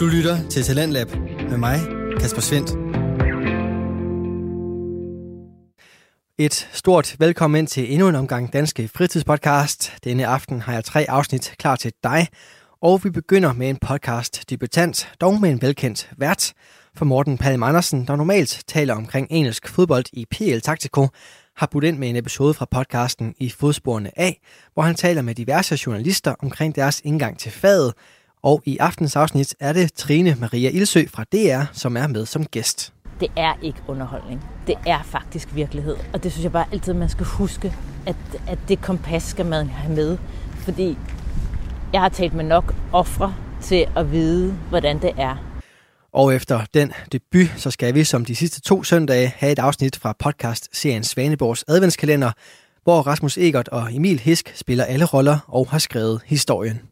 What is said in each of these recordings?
Du lytter til Talentlab med mig, Kasper Svendt. Et stort velkommen ind til endnu en omgang Danske Fritidspodcast. Denne aften har jeg tre afsnit klar til dig, og vi begynder med en podcast debutant, dog med en velkendt vært. For Morten Palm Andersen, der normalt taler omkring engelsk fodbold i PL Taktiko, har budt ind med en episode fra podcasten i Fodsporene af, hvor han taler med diverse journalister omkring deres indgang til faget, og i aftens afsnit er det Trine Maria Ilsø fra DR, som er med som gæst. Det er ikke underholdning. Det er faktisk virkelighed. Og det synes jeg bare altid, man skal huske, at, at det kompas skal man have med. Fordi jeg har talt med nok ofre til at vide, hvordan det er. Og efter den debut, så skal vi som de sidste to søndage have et afsnit fra podcast-serien Svaneborgs adventskalender, hvor Rasmus Egert og Emil Hisk spiller alle roller og har skrevet historien.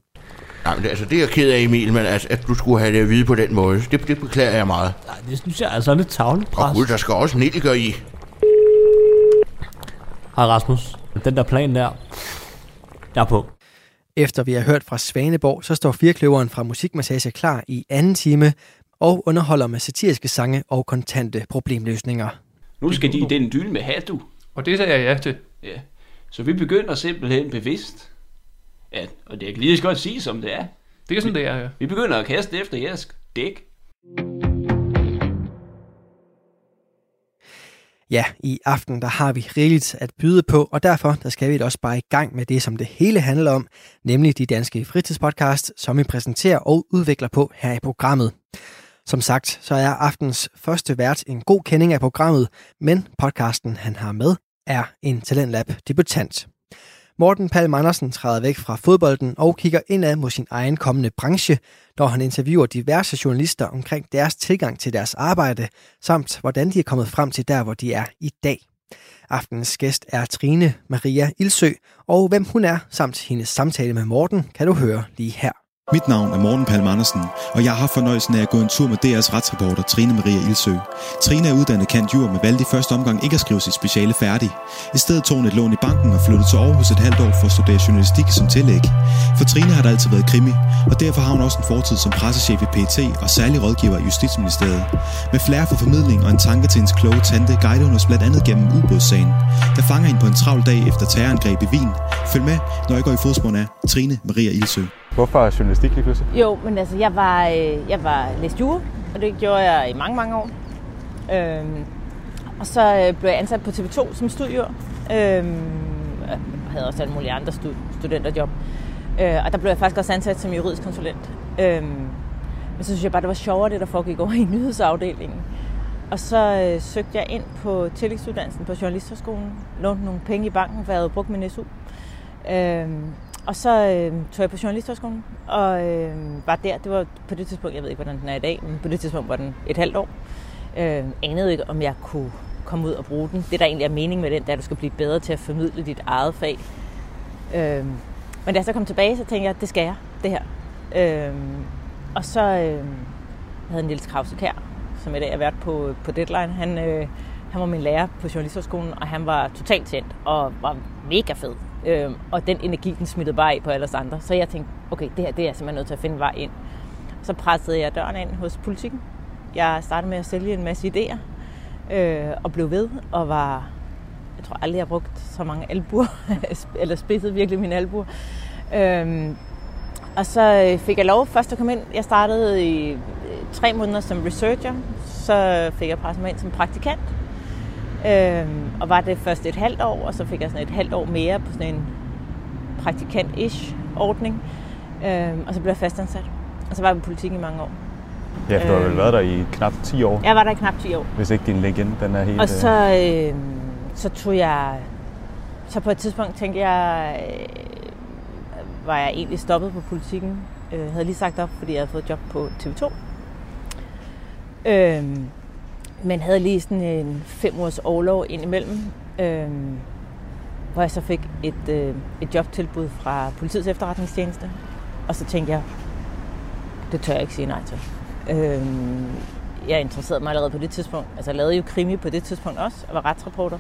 Jamen, det, altså, det er jeg ked af, Emil, men altså, at du skulle have det at vide på den måde, det, det beklager jeg meget. Nej, det synes jeg er sådan lidt tavligt Og gud, der skal også nelliker i. Hej Rasmus. Den der plan der, jeg er på. Efter vi har hørt fra Svaneborg, så står firkløveren fra Musikmassage klar i anden time og underholder med satiriske sange og kontante problemløsninger. Nu skal de i den dyl med hat, du. Og det sagde jeg ja til. Ja. Så vi begynder simpelthen bevidst. Ja, og det kan lige så godt sige, som det er. Det er sådan, det er, ja. Vi begynder at kaste efter jeres dæk. Ja, i aften der har vi rigeligt at byde på, og derfor der skal vi da også bare i gang med det, som det hele handler om, nemlig de danske fritidspodcast, som vi præsenterer og udvikler på her i programmet. Som sagt, så er aftens første vært en god kending af programmet, men podcasten, han har med, er en Talentlab debutant. Morten Palm Andersen træder væk fra fodbolden og kigger indad mod sin egen kommende branche, når han interviewer diverse journalister omkring deres tilgang til deres arbejde, samt hvordan de er kommet frem til der, hvor de er i dag. Aftenens gæst er Trine Maria Ilsø, og hvem hun er, samt hendes samtale med Morten, kan du høre lige her. Mit navn er Morten Palm Andersen, og jeg har haft fornøjelsen af at gå en tur med DR's retsreporter Trine Maria Ilsø. Trine er uddannet kant jur, men valgte i første omgang ikke at skrive sit speciale færdig. I stedet tog hun et lån i banken og flyttede til Aarhus et halvt år for at studere journalistik som tillæg. For Trine har der altid været krimi, og derfor har hun også en fortid som pressechef i PT og særlig rådgiver i Justitsministeriet. Med flere for formidling og en tanke til hendes kloge tante guider hun os blandt andet gennem ubådssagen. Der fanger hende på en travl dag efter terrorangreb i Wien. Følg med, når jeg går i fodsporene af Trine Maria Ilsø. Hvorfor journalistik lige pludselig? Jo, men altså, jeg var, øh, jeg var læst jure, og det gjorde jeg i mange, mange år. Øhm, og så øh, blev jeg ansat på TV2 som studier. Øhm, jeg havde også alle mulige andre stud- studenterjob. Øh, og der blev jeg faktisk også ansat som juridisk konsulent. Øhm, men så synes jeg bare, det var sjovere, det der foregik over i nyhedsafdelingen. Og så øh, søgte jeg ind på tillægsuddannelsen på Journalisterskolen, Lånte nogle penge i banken, for jeg havde brugt min SU. Øhm, og så øh, tog jeg på Journalisthøjskolen, og øh, var der. Det var på det tidspunkt, jeg ved ikke, hvordan den er i dag, men på det tidspunkt var den et halvt år. Øh, anede ikke, om jeg kunne komme ud og bruge den. Det, der egentlig er mening med den, det er, at du skal blive bedre til at formidle dit eget fag. Øh, men da jeg så kom tilbage, så tænkte jeg, at det skal jeg, det her. Øh, og så øh, havde Niels Krause Kær, som i dag er vært på, på Deadline, han, øh, han var min lærer på Journalisthøjskolen, og han var totalt tændt og var mega fed. Øh, og den energi, den smittede bare af på alle os andre. Så jeg tænkte, okay, det her det er jeg simpelthen nødt til at finde vej ind. Så pressede jeg døren ind hos politikken. Jeg startede med at sælge en masse idéer, øh, og blev ved, og var, jeg tror aldrig, jeg har brugt så mange albuer, eller spidset virkelig mine albuer. Øh, og så øh, fik jeg lov først at komme ind. Jeg startede i øh, tre måneder som researcher, så fik jeg presset mig ind som praktikant. Øhm, og var det først et halvt år, og så fik jeg sådan et halvt år mere på sådan en praktikant-ish ordning. Øhm, og så blev jeg fastansat. Og så var jeg i politik i mange år. Ja, for du har vel Øh. været der i knap 10 år, Jeg var der i knap 10 år. hvis ikke din legende den er helt... Og så, øh, så tog jeg... Så på et tidspunkt tænkte jeg... Øh, var jeg egentlig stoppet på politikken. Øh, havde lige sagt op, fordi jeg havde fået job på TV2. Øh, men havde lige sådan en fem ugers overlov indimellem. Øh, hvor jeg så fik et, øh, et jobtilbud fra politiets efterretningstjeneste. Og så tænkte jeg, det tør jeg ikke sige nej til. Øh, jeg interesserede mig allerede på det tidspunkt. Altså jeg lavede jo krimi på det tidspunkt også, og var retsreporter.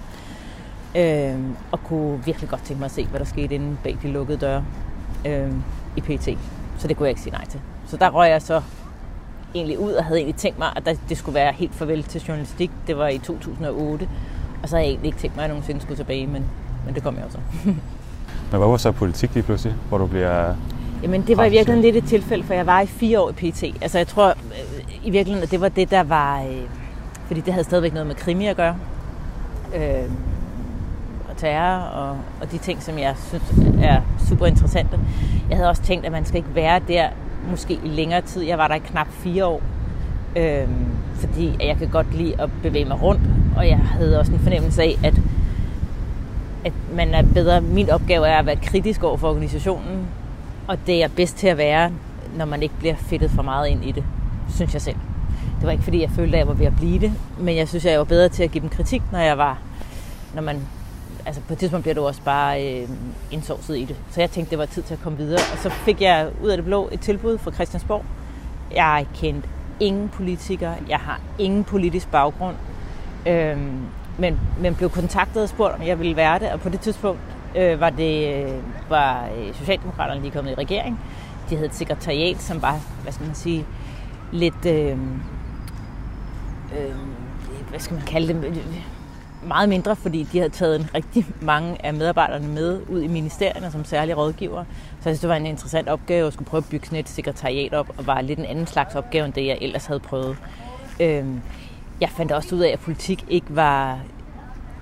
Øh, og kunne virkelig godt tænke mig at se, hvad der skete inde bag de lukkede døre øh, i PT. Så det kunne jeg ikke sige nej til. Så der røg jeg så egentlig ud og havde egentlig tænkt mig, at der, det skulle være helt farvel til journalistik. Det var i 2008. Og så havde jeg egentlig ikke tænkt mig, at jeg nogensinde skulle tilbage, men, men det kom jeg også. Men hvad var så politik lige pludselig, hvor du bliver... Jamen, det var i virkeligheden lidt et tilfælde, for jeg var i fire år i PT. Altså, jeg tror øh, i virkeligheden, at det var det, der var... Øh, fordi det havde stadigvæk noget med krimi at gøre. Øh, og terror og, og de ting, som jeg synes er super interessante. Jeg havde også tænkt, at man skal ikke være der måske i længere tid. Jeg var der i knap fire år. Øh, fordi at jeg kan godt lide at bevæge mig rundt. Og jeg havde også en fornemmelse af, at at man er bedre. Min opgave er at være kritisk over for organisationen, og det er jeg bedst til at være, når man ikke bliver fedtet for meget ind i det, synes jeg selv. Det var ikke fordi, jeg følte, at jeg var ved at blive det, men jeg synes, at jeg var bedre til at give dem kritik, når jeg var, når man, altså på et tidspunkt bliver du også bare øh, indsovset i det. Så jeg tænkte, det var tid til at komme videre, og så fik jeg ud af det blå et tilbud fra Christiansborg. Jeg kendte ingen politikere, jeg har ingen politisk baggrund, Øh, men, men blev kontaktet og spurgt, om jeg ville være det, og på det tidspunkt øh, var det øh, var øh, Socialdemokraterne lige kommet i regering. De havde et sekretariat, som var, hvad skal man sige, lidt, øh, øh, hvad skal man kalde det, meget mindre, fordi de havde taget en rigtig mange af medarbejderne med ud i ministerierne som særlige rådgiver. Så jeg synes, det var en interessant opgave at skulle prøve at bygge sådan et sekretariat op, og var lidt en anden slags opgave, end det jeg ellers havde prøvet. Øh, jeg fandt også ud af, at politik ikke var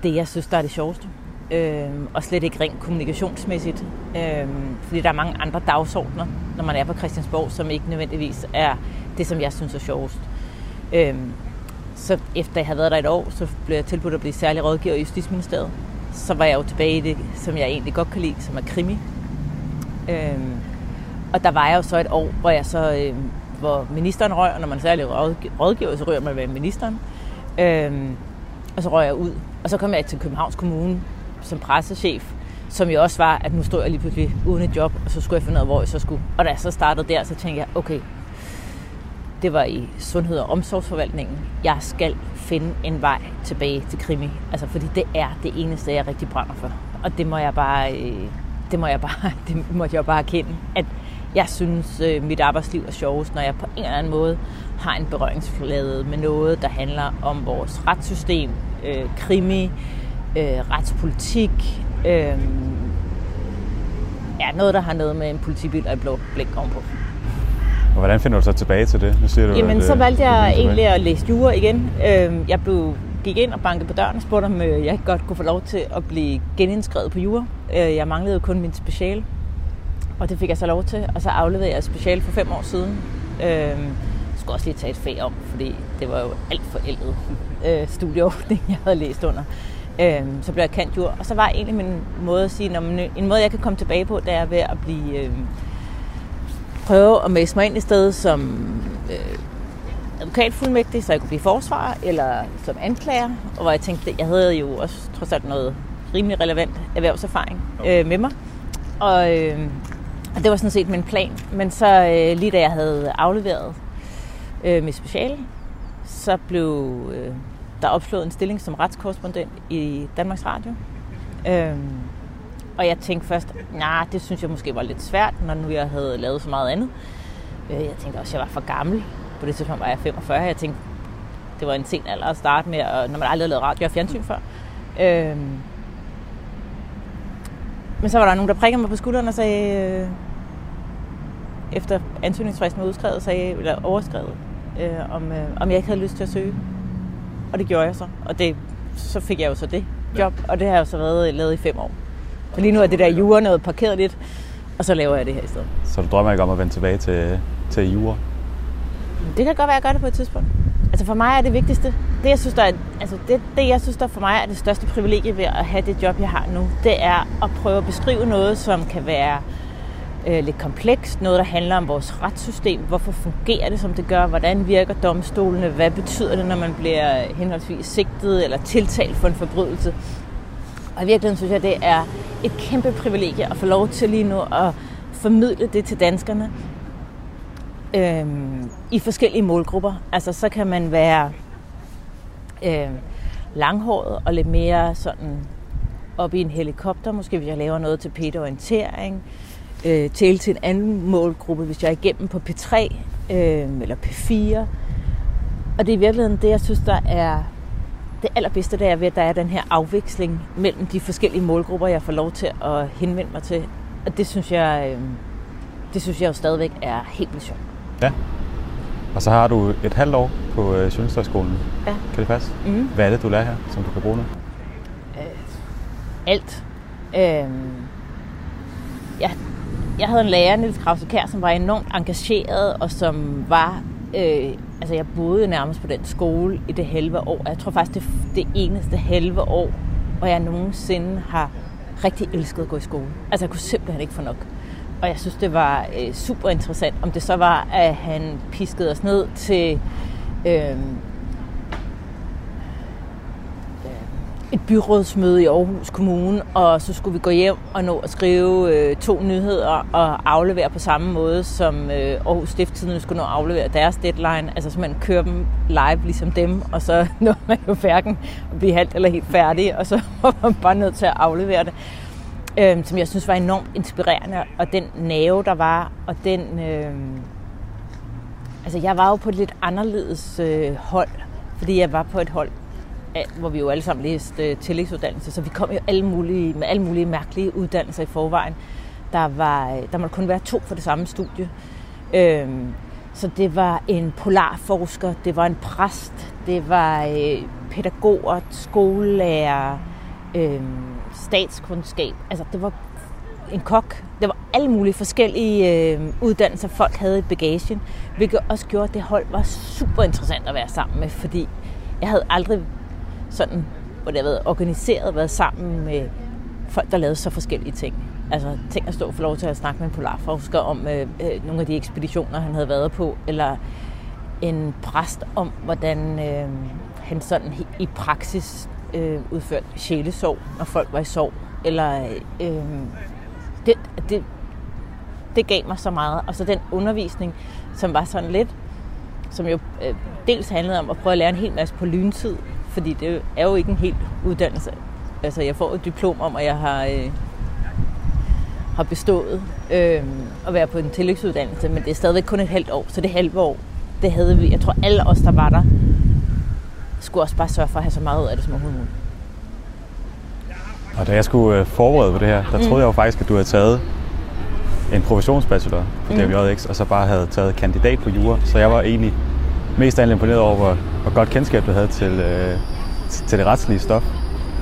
det, jeg synes, der er det sjoveste. Øhm, og slet ikke rent kommunikationsmæssigt. Øhm, fordi der er mange andre dagsordner, når man er på Christiansborg, som ikke nødvendigvis er det, som jeg synes er sjovest. Øhm, så efter jeg havde været der et år, så blev jeg tilbudt at blive særlig rådgiver i Justitsministeriet. Så var jeg jo tilbage i det, som jeg egentlig godt kan lide, som er krimi. Øhm, og der var jeg jo så et år, hvor jeg så, øhm, hvor ministeren røg, og når man særlig rådgiver, så rører man med ministeren. Øhm, og så røg jeg ud. Og så kom jeg til Københavns Kommune som pressechef, som jo også var, at nu stod jeg lige pludselig uden et job, og så skulle jeg finde ud af, hvor jeg så skulle. Og da jeg så startede der, så tænkte jeg, okay, det var i Sundhed- og Omsorgsforvaltningen. Jeg skal finde en vej tilbage til krimi. Altså, fordi det er det eneste, jeg rigtig brænder for. Og det må jeg bare, øh, det må jeg bare, det måtte jeg bare erkende, at jeg synes, øh, mit arbejdsliv er sjovest, når jeg på en eller anden måde har en berøringsflade med noget, der handler om vores retssystem, øh, krimi, øh, retspolitik, øh, ja, noget, der har noget med en politibil og et blå blik ovenpå. Og hvordan finder du så tilbage til det? Nu siger du, Jamen, at, så øh, valgte jeg egentlig at læse jura igen. Øhm, Jeg blev, gik ind og bankede på døren og spurgte, om øh, jeg ikke godt kunne få lov til at blive genindskrevet på jura. Øh, Jeg manglede jo kun min speciale, og det fik jeg så lov til. Og så afleverede jeg speciale for fem år siden. Øhm, Jeg skulle også lige tage et fag om, fordi det var jo alt for ældet studieordning, jeg havde læst under. Øhm, Så blev jeg kendt jura, og så var egentlig min måde at sige, "Nå, men, øh, en måde jeg kan komme tilbage på, det er ved at blive... Øh, prøve at mase mig ind i stedet som øh, advokatfuldmægtig, så jeg kunne blive forsvarer, eller som anklager, og hvor jeg tænkte, jeg havde jo også trods alt noget rimelig relevant erhvervserfaring øh, med mig. Og, øh, og det var sådan set min plan. Men så øh, lige da jeg havde afleveret øh, mit speciale, så blev øh, der opslået en stilling som retskorrespondent i Danmarks Radio. Øhm, og jeg tænkte først, nej, det synes jeg måske var lidt svært, når nu jeg havde lavet så meget andet. Øh, jeg tænkte også, at jeg var for gammel. På det tidspunkt var jeg 45. Jeg tænkte, det var en sen alder at starte med, og når man aldrig havde lavet radio og fjernsyn før. Øhm, men så var der nogen, der prikkede mig på skulderen og sagde, øh, efter ansøgningsfristen var udskrevet, sagde, eller overskrevet, øh, om, øh, om jeg ikke havde lyst til at søge. Og det gjorde jeg så. Og det, så fik jeg jo så det job, og det har jeg jo så været lavet i fem år. Så lige nu er det der jura noget parkeret lidt, og så laver jeg det her i stedet. Så du drømmer ikke om at vende tilbage til, til jura? Det kan godt være, at jeg gør det på et tidspunkt. Altså for mig er det vigtigste, det jeg synes, der er, altså det, det jeg synes, der for mig er det største privilegie ved at have det job, jeg har nu, det er at prøve at beskrive noget, som kan være øh, lidt komplekst, noget, der handler om vores retssystem. Hvorfor fungerer det, som det gør? Hvordan virker domstolene? Hvad betyder det, når man bliver henholdsvis sigtet eller tiltalt for en forbrydelse? Og i virkeligheden synes jeg, det er et kæmpe privilegie at få lov til lige nu at formidle det til danskerne øh, i forskellige målgrupper. Altså så kan man være øh, langhåret og lidt mere sådan op i en helikopter, måske hvis jeg laver noget til Peter Orientering, øh, tale til en anden målgruppe, hvis jeg er igennem på P3, øh, eller P4. Og det er i virkeligheden det, jeg synes, der er det allerbedste, det er ved, at der er den her afveksling mellem de forskellige målgrupper, jeg får lov til at henvende mig til. Og det synes jeg, øh, det synes jeg jo stadigvæk er helt vildt sjovt. Ja. Og så har du et halvt år på øh, Journalisterskolen. Ja. Kan det passe? Mm. Hvad er det, du lærer her, som du kan bruge nu? alt. Øhm, ja, jeg havde en lærer, Niels Krause Kær, som var enormt engageret, og som var... Øh, altså, jeg boede nærmest på den skole i det halve år. Jeg tror faktisk, det, det eneste halve år, hvor jeg nogensinde har rigtig elsket at gå i skole. Altså, jeg kunne simpelthen ikke få nok. Og jeg synes, det var øh, super interessant, om det så var, at han piskede os ned til... Øh, et byrådsmøde i Aarhus Kommune, og så skulle vi gå hjem og nå at skrive øh, to nyheder og aflevere på samme måde, som øh, Aarhus Stifttidende skulle nå at aflevere deres deadline. Altså så man kører dem live ligesom dem, og så når man jo hverken at blive halvt eller helt færdig, og så var man bare nødt til at aflevere det. Øh, som jeg synes var enormt inspirerende, og den nave, der var, og den... Øh, altså jeg var jo på et lidt anderledes øh, hold, fordi jeg var på et hold, hvor vi jo alle sammen læste øh, uh, tillægsuddannelse, så vi kom jo alle mulige, med alle mulige mærkelige uddannelser i forvejen. Der, var, øh, der måtte kun være to for det samme studie. Øhm, så det var en polarforsker, det var en præst, det var øh, pædagoger, skolelærer, øh, statskundskab. Altså det var en kok. Det var alle mulige forskellige øh, uddannelser, folk havde i bagagen, hvilket også gjorde, at det hold var super interessant at være sammen med, fordi jeg havde aldrig sådan, hvor det har været organiseret, været sammen med folk, der lavede så forskellige ting. Altså ting at stå og få lov til at snakke med en polarforsker om øh, øh, nogle af de ekspeditioner, han havde været på, eller en præst om, hvordan øh, han sådan i praksis øh, udførte sjælesorg, når folk var i sorg. Eller øh, det, det, det gav mig så meget. Og så den undervisning, som var sådan lidt, som jo øh, dels handlede om at prøve at lære en hel masse på lyntid, fordi det er jo ikke en helt uddannelse. Altså, jeg får et diplom om, at jeg har, øh, har bestået øh, at være på en tillægsuddannelse, men det er stadigvæk kun et halvt år, så det halve år, det havde vi. Jeg tror, alle os, der var der, skulle også bare sørge for at have så meget ud af det som overhovedet muligt. Og da jeg skulle øh, forberede på det her, der mm. troede jeg jo faktisk, at du havde taget en professionsbachelor på Mm. DMJX, og så bare havde taget kandidat på jura. Så jeg var egentlig mest af alt imponeret over, hvor, hvor godt kendskab du havde til, øh, til det retslige stof.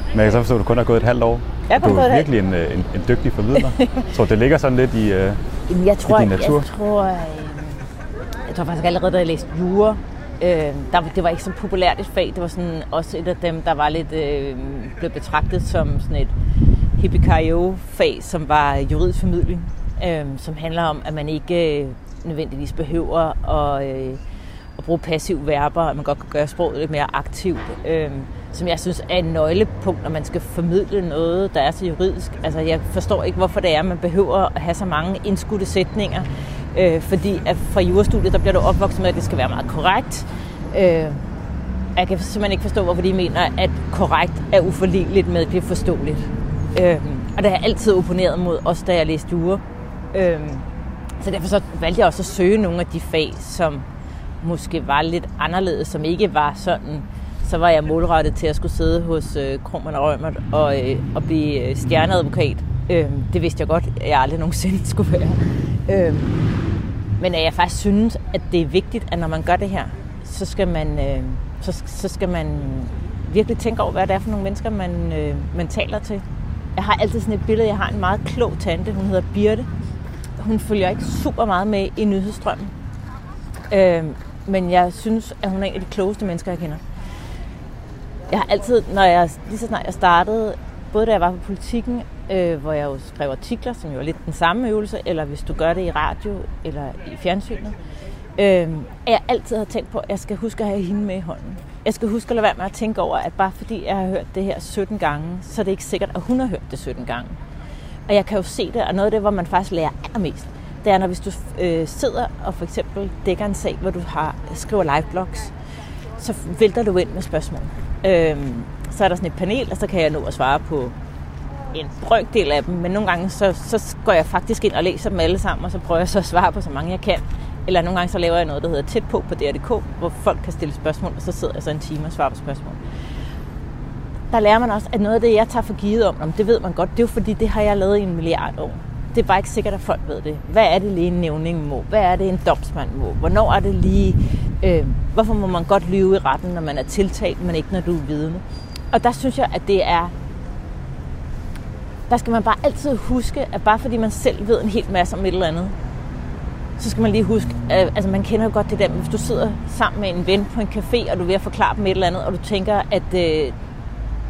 Men jeg kan så forstå, at du kun har gået et halvt år. Jeg du er virkelig en, øh, en, en dygtig formidler. jeg tror, det ligger sådan lidt i... Øh, jeg tror, din natur. Jeg tror, øh, jeg tror faktisk allerede, da jeg læste jura, øh, der, det var ikke så populært et fag. Det var sådan også et af dem, der var lidt øh, blev betragtet som sådan et hippie fag som var juridisk formidling, øh, som handler om, at man ikke øh, nødvendigvis behøver at, øh, bruge passiv verber, at man godt kan gøre sproget lidt mere aktivt. Øh, som jeg synes er en nøglepunkt, når man skal formidle noget, der er så juridisk. Altså, jeg forstår ikke, hvorfor det er, at man behøver at have så mange indskudte sætninger. Øh, fordi at fra jurastudiet, der bliver du opvokset med, at det skal være meget korrekt. Øh, jeg kan simpelthen ikke forstå, hvorfor de mener, at korrekt er uforligneligt med, at det er forståeligt. Øh, og det har jeg altid opponeret mod, også da jeg læste jura. Øh, så derfor så valgte jeg også at søge nogle af de fag, som måske var lidt anderledes, som ikke var sådan, så var jeg målrettet til at skulle sidde hos øh, Krohmann og Rømert og, øh, og blive øh, stjerneadvokat. Øh, det vidste jeg godt, at jeg aldrig nogensinde skulle være. Øh, men at jeg faktisk synes, at det er vigtigt, at når man gør det her, så skal man, øh, så, så skal man virkelig tænke over, hvad det er for nogle mennesker, man, øh, man taler til. Jeg har altid sådan et billede, jeg har en meget klog tante, hun hedder Birte. Hun følger ikke super meget med i nyhedsstrømmen. Øh, men jeg synes, at hun er en af de klogeste mennesker, jeg kender. Jeg har altid, når jeg, lige så snart jeg startede, både da jeg var på politikken, øh, hvor jeg jo skrev artikler, som jo er lidt den samme øvelse, eller hvis du gør det i radio eller i fjernsynet, øh, at jeg altid har tænkt på, at jeg skal huske at have hende med i hånden. Jeg skal huske at lade være med at tænke over, at bare fordi jeg har hørt det her 17 gange, så er det ikke sikkert, at hun har hørt det 17 gange. Og jeg kan jo se det, og noget af det, hvor man faktisk lærer allermest, det er, når hvis du øh, sidder og for eksempel dækker en sag, hvor du har skriver live-blogs, så vælter du ind med spørgsmål. Øh, så er der sådan et panel, og så kan jeg nå at svare på en brøkdel af dem, men nogle gange så, så går jeg faktisk ind og læser dem alle sammen, og så prøver jeg så at svare på så mange jeg kan. Eller nogle gange så laver jeg noget, der hedder tæt på på DR.dk, hvor folk kan stille spørgsmål, og så sidder jeg så en time og svarer på spørgsmål. Der lærer man også, at noget af det, jeg tager for givet om, om det ved man godt, det er jo fordi, det har jeg lavet i en milliard år. Det er bare ikke sikkert, at folk ved det. Hvad er det lige en nævning må? Hvad er det en domsmand må? Hvornår er det lige... Øh, hvorfor må man godt lyve i retten, når man er tiltalt, men ikke når du er vidne? Og der synes jeg, at det er der skal man bare altid huske, at bare fordi man selv ved en hel masse om et eller andet, så skal man lige huske, at altså man kender jo godt det der, hvis du sidder sammen med en ven på en café, og du er ved at forklare dem et eller andet, og du tænker, at øh,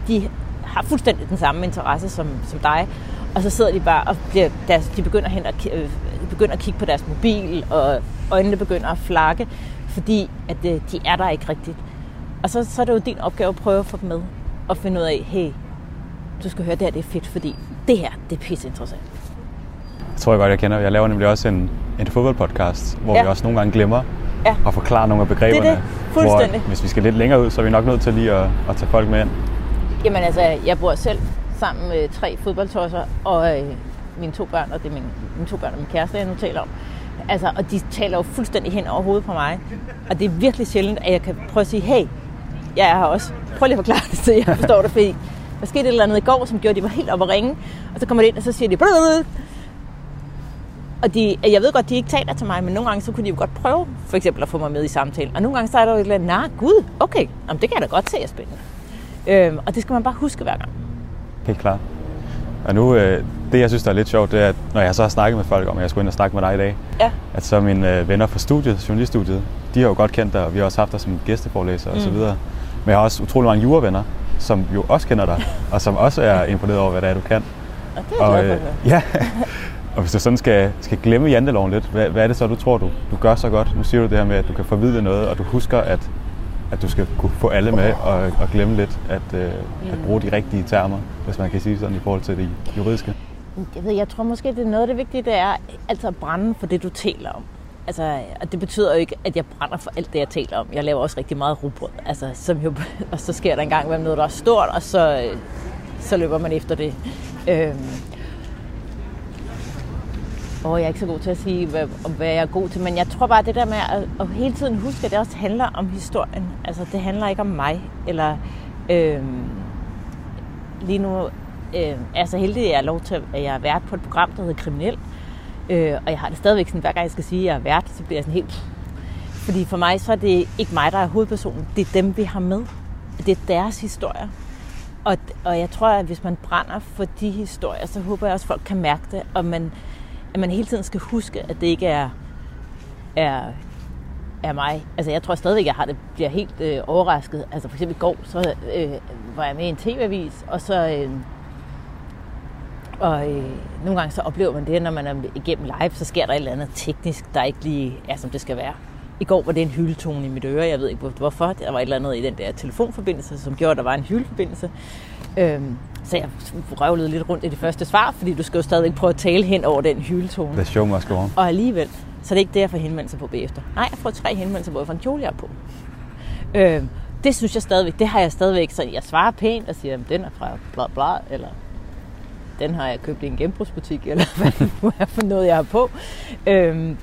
de har fuldstændig den samme interesse som, som dig, og så sidder de bare og bliver, deres, de begynder, hen at, øh, de begynder at kigge på deres mobil, og øjnene begynder at flakke, fordi at øh, de er der ikke rigtigt. Og så, så er det jo din opgave at prøve at få dem med, og finde ud af, hey, du skal høre, det her det er fedt, fordi det her, det er pisse interessant. Jeg tror jeg godt, jeg kender. Jeg laver nemlig også en, en fodboldpodcast, hvor ja. vi også nogle gange glemmer Ja. at forklare nogle af begreberne. Det er det. Fuldstændig. Hvor, hvis vi skal lidt længere ud, så er vi nok nødt til lige at, at tage folk med ind. Jamen altså, jeg bor selv sammen med tre fodboldtosser, og øh, mine to børn, og det er mine, mine to børn og min kæreste, jeg nu taler om. Altså, og de taler jo fuldstændig hen over hovedet på mig. Og det er virkelig sjældent, at jeg kan prøve at sige, hey, jeg er her også. Prøv lige at forklare det, så jeg forstår det, fordi der skete et eller andet i går, som gjorde, at de var helt oppe at ringe. Og så kommer de ind, og så siger de, "Blablabla." og de, jeg ved godt, de ikke taler til mig, men nogle gange så kunne de jo godt prøve, for eksempel at få mig med i samtalen. Og nogle gange så er der jo et eller andet, nej, gud, okay, Jamen, det kan jeg da godt se er spændende. Øhm, og det skal man bare huske hver gang. Helt klart. Og nu, øh, det jeg synes, der er lidt sjovt, det er, at når jeg så har snakket med folk om, at jeg skulle ind og snakke med dig i dag, Ja. at så mine øh, venner fra studiet, journaliststudiet, de har jo godt kendt dig, og vi har også haft dig som gæsteforelæser mm. og så videre. Men jeg har også utrolig mange juravenner, som jo også kender dig, og som også er imponeret over, hvad det er, du kan. Og det er jeg glad for at høre. ja, og hvis du sådan skal, skal glemme janteloven lidt, hvad, hvad er det så, du tror, du, du gør så godt? Nu siger du det her med, at du kan formidle noget, og du husker, at, at du skal kunne få alle med og, og glemme lidt at, øh, at bruge de rigtige termer, hvis man kan sige sådan i forhold til det juridiske. Jeg, ved, jeg tror måske, det er noget af det vigtige, det er altid at brænde for det, du taler om. Altså, og det betyder jo ikke, at jeg brænder for alt det, jeg taler om. Jeg laver også rigtig meget rugbrød. Altså, som jo, og så sker der engang med noget, der er stort, og så, øh, så løber man efter det. Øhm. Og jeg er ikke så god til at sige, hvad, hvad jeg er god til, men jeg tror bare, det der med at, at hele tiden huske, at det også handler om historien. Altså, det handler ikke om mig, eller øh, lige nu øh, er jeg så heldig, at jeg er lov til, at jeg er vært på et program, der hedder Kriminel. Øh, og jeg har det stadigvæk sådan, hver gang jeg skal sige, at jeg er vært, så bliver jeg sådan helt... Fordi for mig, så er det ikke mig, der er hovedpersonen. Det er dem, vi har med. Det er deres historier. Og, og jeg tror, at hvis man brænder for de historier, så håber jeg også, at folk kan mærke det. Og man, at man hele tiden skal huske, at det ikke er, er, er mig. Altså jeg tror stadigvæk, jeg har det, bliver helt øh, overrasket. Altså for eksempel i går, så øh, var jeg med i en tv-avis, og så... Øh, og øh, nogle gange så oplever man det, når man er igennem live, så sker der et eller andet teknisk, der ikke lige er, som det skal være. I går var det en hyldetone i mit øre. Jeg ved ikke hvorfor. Der var et eller andet i den der telefonforbindelse, som gjorde, at der var en hyldeforbindelse. Øhm, så jeg røvlede lidt rundt i det første svar, fordi du skal jo stadigvæk prøve at tale hen over den hyldetone. The show must go on. Og alligevel, så det er ikke det, jeg får henvendelser på bagefter. Nej, jeg får tre henvendelser, hvor jeg får en kjole, jeg på. Øhm, det synes jeg stadigvæk, det har jeg stadigvæk, så jeg svarer pænt og siger, at den er fra bla bla, eller den har jeg købt i en genbrugsbutik, eller hvad det nu er for noget, jeg har på. Øhm,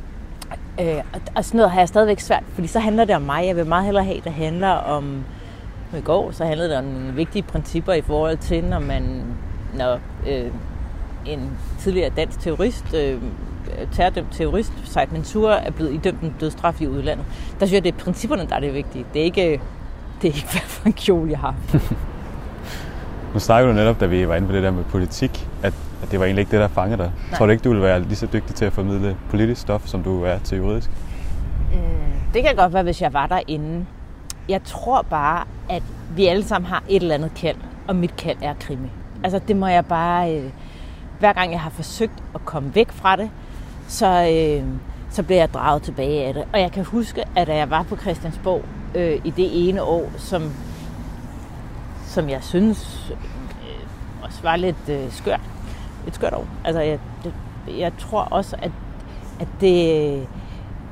øh, og, og sådan noget har jeg stadigvæk svært, fordi så handler det om mig. Jeg vil meget hellere have, at det handler om... I går så handlede det om nogle vigtige principper i forhold til, når man... Når øh, en tidligere dansk terrorist, øh, terrordømt terrorist, Said Mansour, er blevet idømt en dødstraf i udlandet. Der synes jeg, det er principperne, der er det vigtige. Det er ikke, det er ikke hvad for en kjole, jeg har. Nu snakker du netop, da vi var inde på det der med politik, at, at det var egentlig ikke det, der fangede dig. Nej. Tror du ikke, du ville være lige så dygtig til at formidle politisk stof, som du er til juridisk? Det kan godt være, hvis jeg var derinde. Jeg tror bare, at vi alle sammen har et eller andet kald, og mit kald er krimi. Altså det må jeg bare... Øh, hver gang jeg har forsøgt at komme væk fra det, så, øh, så bliver jeg draget tilbage af det. Og jeg kan huske, at da jeg var på Christiansborg øh, i det ene år, som, som jeg synes øh, også var lidt øh, skørt. Et skørt år. Altså jeg, det, jeg tror også, at, at det...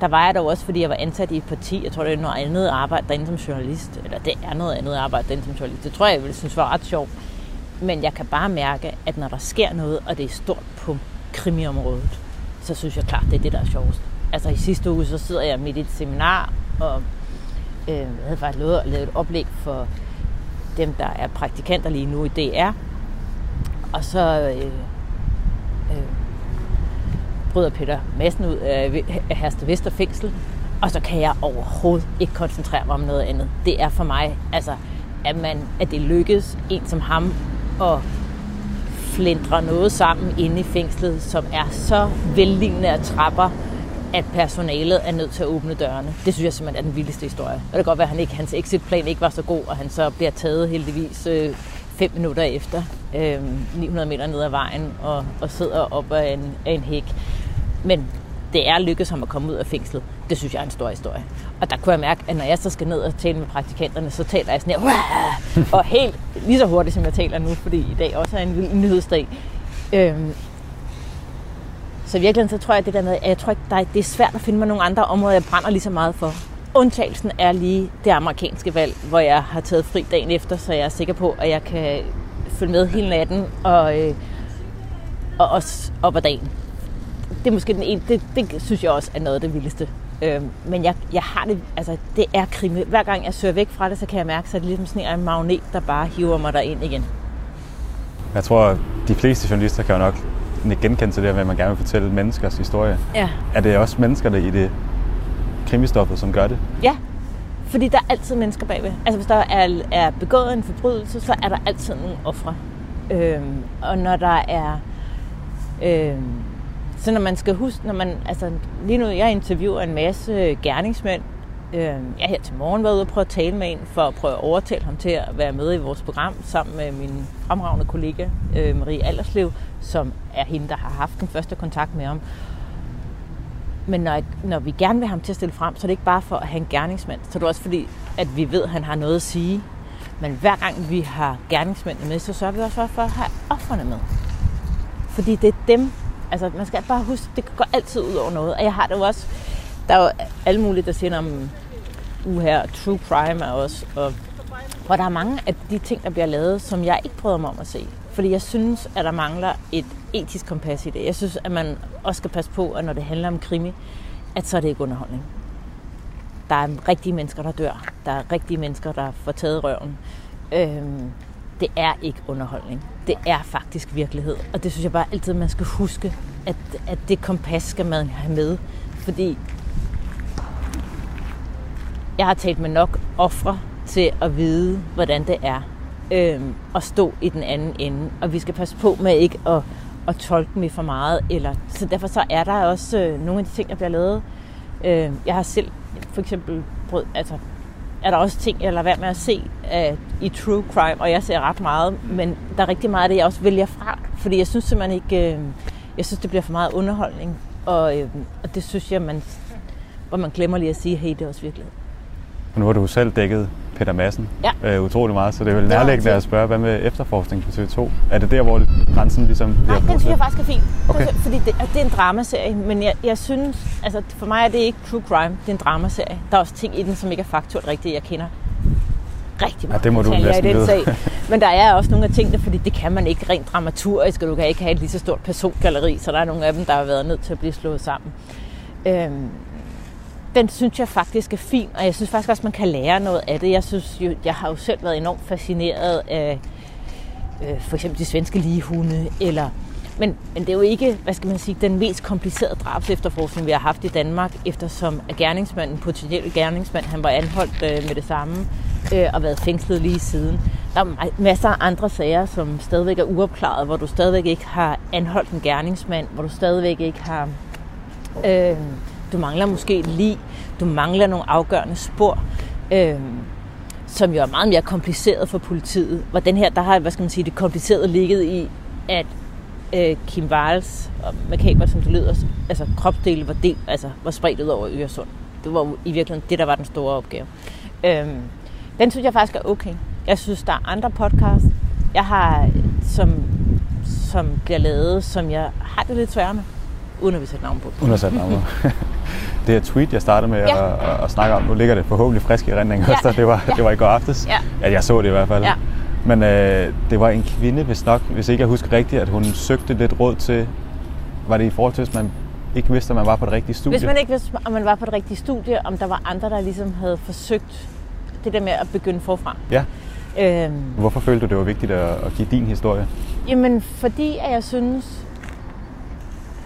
Der var jeg dog også, fordi jeg var ansat i et parti. Jeg tror, det er noget andet arbejde derinde som journalist. Eller det er noget andet arbejde derinde som journalist. Det tror jeg, jeg ville synes var ret sjovt. Men jeg kan bare mærke, at når der sker noget, og det er stort på krimiområdet, så synes jeg klart, det er det, der er sjovest. Altså i sidste uge, så sidder jeg midt i et seminar, og øh, jeg havde faktisk lovet at lave et oplæg for dem, der er praktikanter lige nu i DR. Og så øh, øh, bryder Peter massen ud af, af Herste Vester fængsel, og så kan jeg overhovedet ikke koncentrere mig om noget andet. Det er for mig, altså, at, man, at det lykkes en som ham at flindre noget sammen inde i fængslet, som er så vellignende af trapper, at personalet er nødt til at åbne dørene. Det synes jeg simpelthen er den vildeste historie. Og det kan godt være, at han ikke, hans exitplan ikke var så god, og han så bliver taget heldigvis øh, fem minutter efter, øh, 900 meter ned ad vejen, og, og sidder op af en, af en hæk. Men det er lykkedes ham at komme ud af fængslet. Det synes jeg er en stor historie. Og der kunne jeg mærke, at når jeg så skal ned og tale med praktikanterne, så taler jeg sådan her, Wah! og helt lige så hurtigt, som jeg taler nu, fordi i dag også er en vild nyhedsdag. Øhm, så i virkeligheden, så tror jeg, det der med, at jeg tror ikke, der er, det er svært at finde mig nogle andre områder, jeg brænder lige så meget for. Undtagelsen er lige det amerikanske valg, hvor jeg har taget fri dagen efter, så jeg er sikker på, at jeg kan følge med hele natten og, øh, og også op ad dagen. Det er måske den ene, det, det synes jeg også er noget af det vildeste. Øh, men jeg, jeg har det, altså det er krimi. Hver gang jeg søger væk fra det, så kan jeg mærke, at det er ligesom sådan en magnet, der bare hiver mig derind igen. Jeg tror, de fleste journalister kan jo nok genkende til det med, at man gerne vil fortælle menneskers historie. Ja. Er det også menneskerne i det krimistoffet, som gør det? Ja, fordi der er altid mennesker bagved. Altså hvis der er, er begået en forbrydelse, så er der altid nogle ofre. Øhm, og når der er... Øhm, så når man skal huske, når man, altså lige nu, jeg interviewer en masse gerningsmænd. Øh, jeg her til morgen været ude og prøve at tale med en, for at prøve at overtale ham til at være med i vores program, sammen med min fremragende kollega øh, Marie Allerslev, som er hende, der har haft den første kontakt med ham. Men når, når vi gerne vil have ham til at stille frem, så er det ikke bare for at have en gerningsmand. Så er det også fordi, at vi ved, at han har noget at sige. Men hver gang vi har gerningsmændene med, så sørger vi også for at have offerne med. Fordi det er dem, altså man skal bare huske, det går altid ud over noget. Og jeg har det jo også, der er jo alle mulige, der siger om uher, true crime er også, og hvor der er mange af de ting, der bliver lavet, som jeg ikke prøver mig om at se. Fordi jeg synes, at der mangler et etisk kompas i det. Jeg synes, at man også skal passe på, at når det handler om krimi, at så er det ikke underholdning. Der er rigtige mennesker, der dør. Der er rigtige mennesker, der får taget røven. Øhm, det er ikke underholdning. Det er faktisk virkelighed. Og det synes jeg bare altid, man skal huske, at, at det kompas skal man have med. Fordi jeg har talt med nok ofre til at vide, hvordan det er øhm, at stå i den anden ende. Og vi skal passe på med ikke at, at tolke dem i for meget. Eller, så derfor så er der også øh, nogle af de ting, der bliver lavet. Øh, jeg har selv for eksempel brød, altså, er der også ting, jeg lader være med at se uh, i true crime, og jeg ser ret meget, men der er rigtig meget af det, jeg også vælger fra, fordi jeg synes simpelthen ikke, øh, jeg synes, det bliver for meget underholdning, og, øh, og det synes jeg, man, hvor man glemmer lige at sige, hey, det er også virkelighed. Nu har du selv dækket Peter Madsen Ja. øh, utrolig meget, så det er vel nærliggende at spørge, hvad med efterforskning på TV2? Er det der, hvor grænsen ligesom Nej, den synes jeg faktisk er fin. Okay. Fordi det, det er en dramaserie, men jeg, jeg synes, altså for mig er det ikke true crime, det er en dramaserie. Der er også ting i den, som ikke er faktuelt rigtige. Jeg kender rigtig mange det må du næsten i den sag. Men der er også nogle af tingene, fordi det kan man ikke rent dramaturgisk, og du kan ikke have et lige så stort persongalleri, så der er nogle af dem, der har været nødt til at blive slået sammen. Øhm, den synes jeg faktisk er fin, og jeg synes faktisk også, man kan lære noget af det. Jeg synes jo, jeg har jo selv været enormt fascineret af øh, for eksempel de svenske ligehunde, eller men, men det er jo ikke, hvad skal man sige, den mest komplicerede drabsefterforskning, vi har haft i Danmark, eftersom at gerningsmanden, potentiel gerningsmand, han var anholdt øh, med det samme øh, og været fængslet lige siden. Der er masser af andre sager, som stadigvæk er uopklaret, hvor du stadigvæk ikke har anholdt en gerningsmand, hvor du stadigvæk ikke har... Øh, du mangler måske et lig, du mangler nogle afgørende spor. Øh, som jo er meget mere kompliceret for politiet. Hvor den her, der har, hvad skal man sige, det komplicerede ligget i, at øh, Kim Wals og makaber, som det lyder, altså kropsdele var, del, altså, var spredt ud over Øresund. Det var i virkeligheden det, der var den store opgave. Øhm, den synes jeg faktisk er okay. Jeg synes, der er andre podcasts, jeg har, som, som bliver lavet, som jeg har det lidt svært med, uden at vi sætter navn på. Uden at sætte navn på. det her tweet, jeg startede med Ja. at, at, at snakke om, nu ligger det forhåbentlig frisk i rendning Ja. dig. Det var, Ja. det var i går aftes. Ja. ja jeg så det i hvert fald. Ja. Men øh, det var en kvinde, hvis nok, hvis ikke jeg husker rigtigt, at hun søgte lidt råd til, var det i forhold til, hvis man ikke vidste, at man var på det rigtige studie? Hvis man ikke vidste, om man var på det rigtige studie, om der var andre, der ligesom havde forsøgt det der med at begynde forfra. Ja. Øhm, Hvorfor følte du, det var vigtigt at, at give din historie? Jamen, fordi at jeg synes...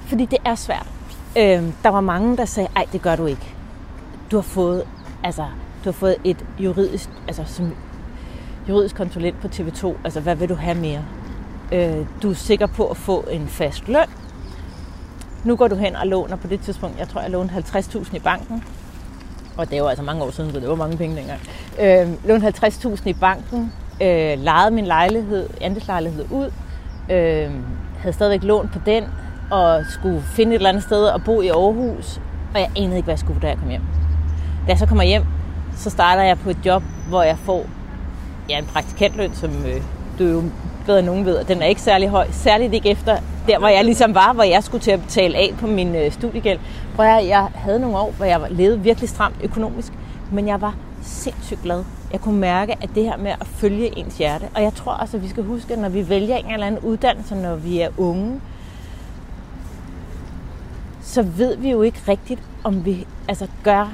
Fordi det er svært. Øhm, der var mange, der sagde, ej, det gør du ikke. Du har fået, altså, du har fået et juridisk, altså som juridisk konsulent på TV2. Altså, hvad vil du have mere? Øh, du er sikker på at få en fast løn. Nu går du hen og låner på det tidspunkt, jeg tror, jeg lånte 50.000 i banken. Og det var altså mange år siden, så det var mange penge dengang. Øh, lånte 50.000 i banken, øh, lejede min lejlighed, andelslejlighed ud, øh, havde stadigvæk lån på den, og skulle finde et eller andet sted at bo i Aarhus, og jeg anede ikke, hvad jeg skulle, da jeg kom hjem. Da jeg så kommer hjem, så starter jeg på et job, hvor jeg får ja, en praktikantløn, som øh, du jo bedre end nogen ved, og den er ikke særlig høj. Særligt ikke efter der, hvor jeg ligesom var, hvor jeg skulle til at betale af på min øh, studiegæld. Prøv at, jeg havde nogle år, hvor jeg levede virkelig stramt økonomisk, men jeg var sindssygt glad. Jeg kunne mærke, at det her med at følge ens hjerte, og jeg tror også, at vi skal huske, at når vi vælger en eller anden uddannelse, når vi er unge, så ved vi jo ikke rigtigt, om vi altså gør,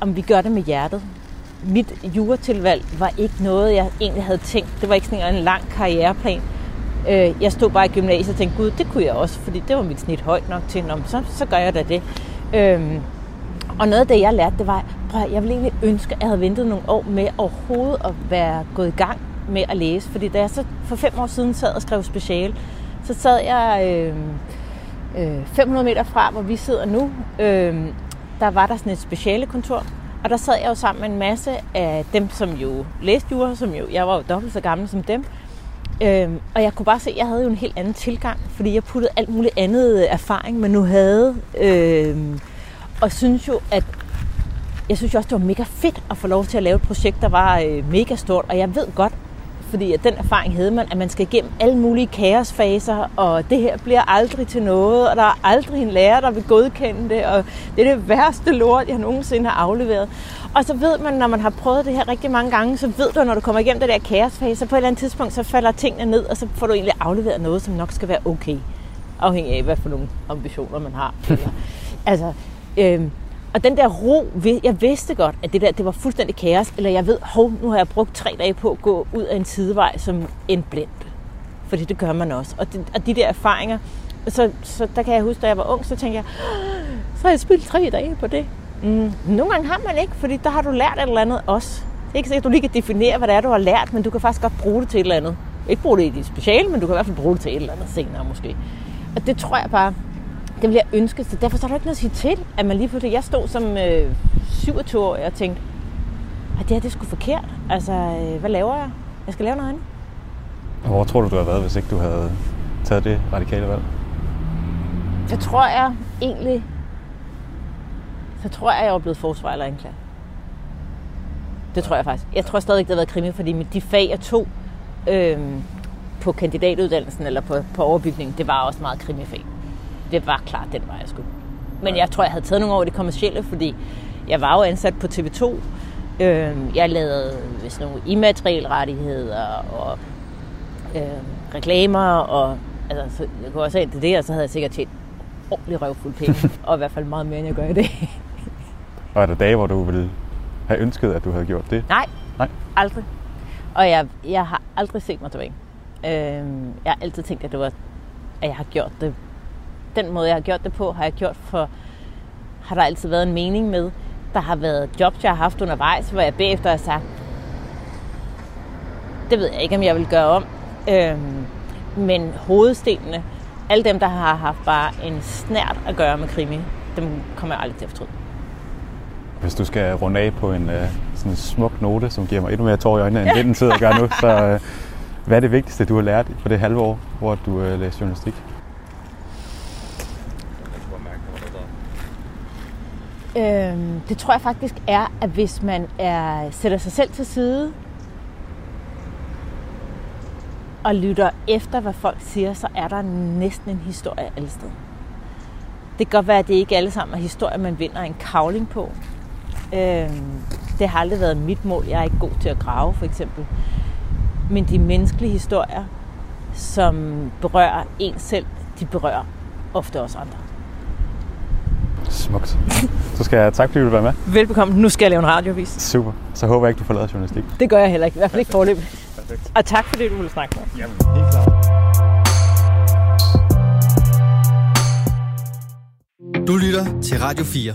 om vi gør det med hjertet. Mit juratilvalg var ikke noget, jeg egentlig havde tænkt. Det var ikke sådan en lang karriereplan. Øh, jeg stod bare i gymnasiet og tænkte, gud, det kunne jeg også, fordi det var mit snit højt nok til, Nå, så, så gør jeg da det. Øhm, og noget af det, jeg lærte, det var, prøv, at jeg ville egentlig ønske, at jeg havde ventet nogle år med overhovedet at være gået i gang med at læse. Fordi da jeg så for fem år siden sad og skrev special, så sad jeg øh, øh, 500 meter fra, hvor vi sidder nu. Øh, der var der sådan et specialekontor, og der sad jeg jo sammen med en masse af dem, som jo læste jura, som jo, jeg var jo dobbelt så gammel som dem. Øhm, og jeg kunne bare se, at jeg havde jo en helt anden tilgang, fordi jeg puttede alt muligt andet øh, erfaring, man nu havde. Øhm, og synes jo, at jeg synes jo også, det var mega fedt at få lov til at lave et projekt, der var øh, mega stort. Og jeg ved godt, fordi at den erfaring havde man, at man skal igennem alle mulige kaosfaser, og det her bliver aldrig til noget, og der er aldrig en lærer, der vil godkende det, og det er det værste lort, jeg nogensinde har afleveret. Og så ved man, når man har prøvet det her rigtig mange gange, så ved du, når du kommer igennem det der kaosfase, så på et eller andet tidspunkt, så falder tingene ned, og så får du egentlig afleveret noget, som nok skal være okay. Afhængig af, hvad for nogle ambitioner man har. Eller, altså, øhm, og den der ro, jeg vidste godt, at det der det var fuldstændig kaos, eller jeg ved, hov, nu har jeg brugt tre dage på at gå ud af en sidevej som en blind. Fordi det gør man også. Og de, og de der erfaringer, så, så der kan jeg huske, da jeg var ung, så tænkte jeg, så har jeg spildt tre dage på det. Mm, nogle gange har man ikke, fordi der har du lært et eller andet også. Det er ikke sikkert, at du lige kan definere, hvad det er, du har lært, men du kan faktisk godt bruge det til et eller andet. Ikke bruge det i dit speciale, men du kan i hvert fald bruge det til et eller andet senere måske. Og det tror jeg bare, det vil jeg ønske. Så derfor så er der ikke noget at sige til, at man lige pludselig... Jeg stod som øh, 27 år og tænkte, at det her det er sgu forkert. Altså, øh, hvad laver jeg? Jeg skal lave noget andet. Hvor tror du, du havde været, hvis ikke du havde taget det radikale valg? Så tror jeg egentlig... Så tror jeg, jeg var blevet forsvar eller anklager. Det tror jeg faktisk. Jeg tror stadig ikke, det har været krimi, fordi med de fag, jeg tog øh, på kandidatuddannelsen eller på, på overbygningen, det var også meget krimifag det var klart den vej, jeg skulle. Men jeg tror, jeg havde taget nogle år i det kommercielle, fordi jeg var jo ansat på TV2. Jeg lavede hvis nogle immaterielrettigheder og øh, reklamer, og altså, så jeg kunne også have det der, og så havde jeg sikkert tjent ordentligt røvfuld penge, og i hvert fald meget mere, end jeg gør i dag. og er der dage, hvor du ville have ønsket, at du havde gjort det? Nej, Nej. aldrig. Og jeg, jeg har aldrig set mig tilbage. Øh, jeg har altid tænkt, at det var at jeg har gjort det den måde, jeg har gjort det på, har jeg gjort for, har der altid været en mening med. Der har været jobs, jeg har haft undervejs, hvor jeg bagefter har sagt, det ved jeg ikke, om jeg vil gøre om. Øhm, men hovedstenene, alle dem, der har haft bare en snært at gøre med krimi, dem kommer jeg aldrig til at fortryde. Hvis du skal runde af på en uh, sådan en smuk note, som giver mig endnu mere tår i øjnene, end den sidder og gør nu, så uh, hvad er det vigtigste, du har lært på det halve år, hvor du uh, læste journalistik? Øhm, Øhm, det tror jeg faktisk er, at hvis man er, sætter sig selv til side og lytter efter, hvad folk siger, så er der næsten en historie alle steder. Det kan godt være, at det ikke alle sammen er historier, man vinder en kavling på. Øhm, det har aldrig været mit mål. Jeg er ikke god til at grave, for eksempel. Men de menneskelige historier, som berører en selv, de berører ofte også andre. Smukt. Så skal jeg tak, fordi du vil være med. Velbekomme. Nu skal jeg lave en radiovis. Super. Så håber jeg ikke, du forlader journalistik. Det gør jeg heller ikke. I hvert fald ikke forløb. Og tak fordi du ville snakke med mig. Jamen, helt klart. Du lytter til Radio 4.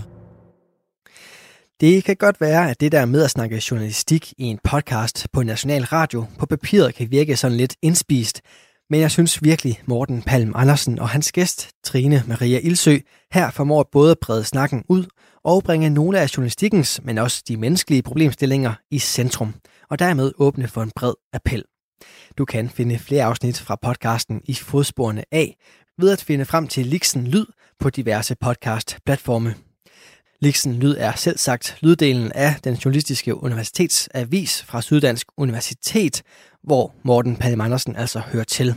Det kan godt være, at det der med at snakke journalistik i en podcast på National Radio på papiret kan virke sådan lidt indspist, men jeg synes virkelig, Morten Palm Andersen og hans gæst, Trine Maria Ilsø, her formår både at brede snakken ud og bringe nogle af journalistikkens, men også de menneskelige problemstillinger i centrum, og dermed åbne for en bred appel. Du kan finde flere afsnit fra podcasten i fodsporene af, ved at finde frem til Lixen Lyd på diverse podcast-platforme. Lixen Lyd er selv sagt lyddelen af den journalistiske universitetsavis fra Syddansk Universitet, hvor Morten Palm Andersen altså hører til.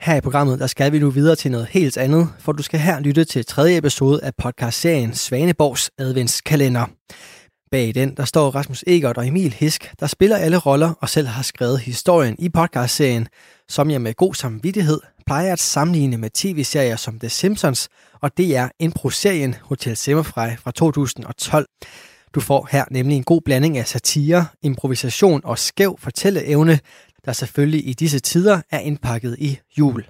Her i programmet, der skal vi nu videre til noget helt andet, for du skal her lytte til tredje episode af podcastserien Svaneborgs adventskalender. Bag den, der står Rasmus Egert og Emil Hisk, der spiller alle roller og selv har skrevet historien i podcastserien, som jeg med god samvittighed plejer at sammenligne med tv-serier som The Simpsons, og det er impro-serien Hotel Simmerfrei fra 2012. Du får her nemlig en god blanding af satire, improvisation og skæv fortælleevne, der selvfølgelig i disse tider er indpakket i jul.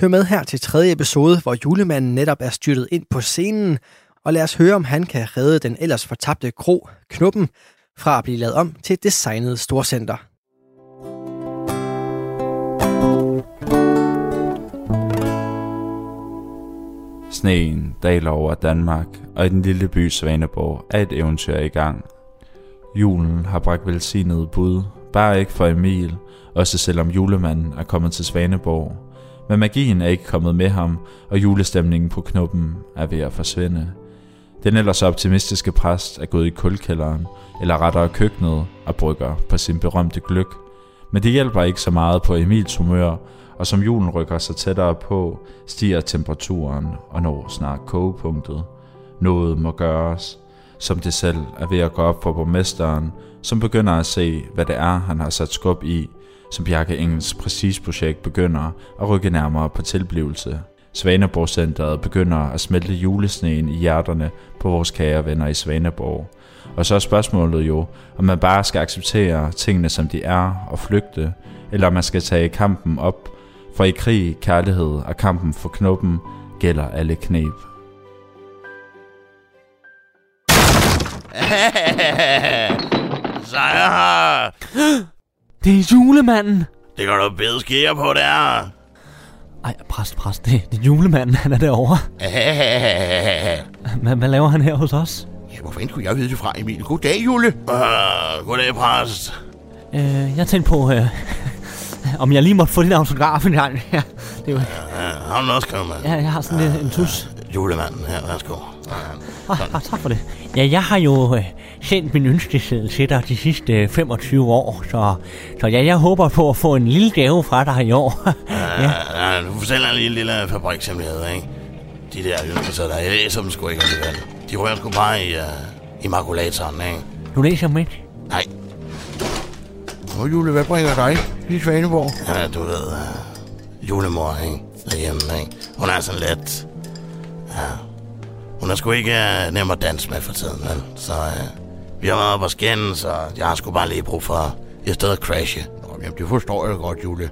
Hør med her til tredje episode, hvor julemanden netop er styrtet ind på scenen, og lad os høre, om han kan redde den ellers fortabte kro, Knuppen, fra at blive lavet om til et designet storcenter. Sneen daler over Danmark, og i den lille by Svaneborg er et eventyr i gang. Julen har bragt velsignet bud, bare ikke for Emil, også selvom julemanden er kommet til Svaneborg. Men magien er ikke kommet med ham, og julestemningen på knuppen er ved at forsvinde. Den ellers optimistiske præst er gået i kulkælderen, eller rettere køkkenet, og brygger på sin berømte gløk. Men det hjælper ikke så meget på Emils humør, og som julen rykker sig tættere på, stiger temperaturen og når snart kogepunktet. Noget må gøres, som det selv er ved at gå op for borgmesteren, som begynder at se, hvad det er, han har sat skub i, som Bjarke Engels præcisprojekt begynder at rykke nærmere på tilblivelse. Svaneborg-centret begynder at smelte julesneen i hjerterne på vores kære venner i Svaneborg. Og så er spørgsmålet jo, om man bare skal acceptere tingene som de er og flygte, eller om man skal tage kampen op, for i krig, kærlighed og kampen for knuppen gælder alle knep. Her. Det er julemanden! Det kan du bede sker på der. Ej, præst, præst, det, det er julemanden, han er derovre. Hvad, hvad laver han her hos os? ja, hvor fanden skulle jeg vide det fra, Emil? Goddag, Jule. Uh, goddag, præst. Øh, jeg tænkte på, øh, om jeg lige måtte få din autograf en gang. Ja, det er jo, Uh, har du skrevet med? ja, jeg har sådan en, en tus. Julemanden her, værsgo. Ah, ah, tak for det. Ja, jeg har jo øh, sendt min ønskeseddel til dig de sidste øh, 25 år, så, så ja, jeg håber på at få en lille gave fra dig i år. ja. Uh, du fortæller en lille, lille fabrikshemmelighed, ikke? De der ønskesedler, jeg læser dem sgu ikke alligevel. De rører sgu bare i, uh, i makulatoren, ikke? Du læser dem ikke? Nej. Nå, Jule, hvad bringer dig i Svaneborg? Ja, du ved, uh, julemor, ikke? Derhjemme, ikke? Hun er sådan lidt... Ja, hun er sgu ikke uh, nem at danse med for tiden, vel? Så uh, vi har været oppe og så jeg har sgu bare lige brug for et sted at crashe. Nå, jamen, det forstår jeg godt, Jule.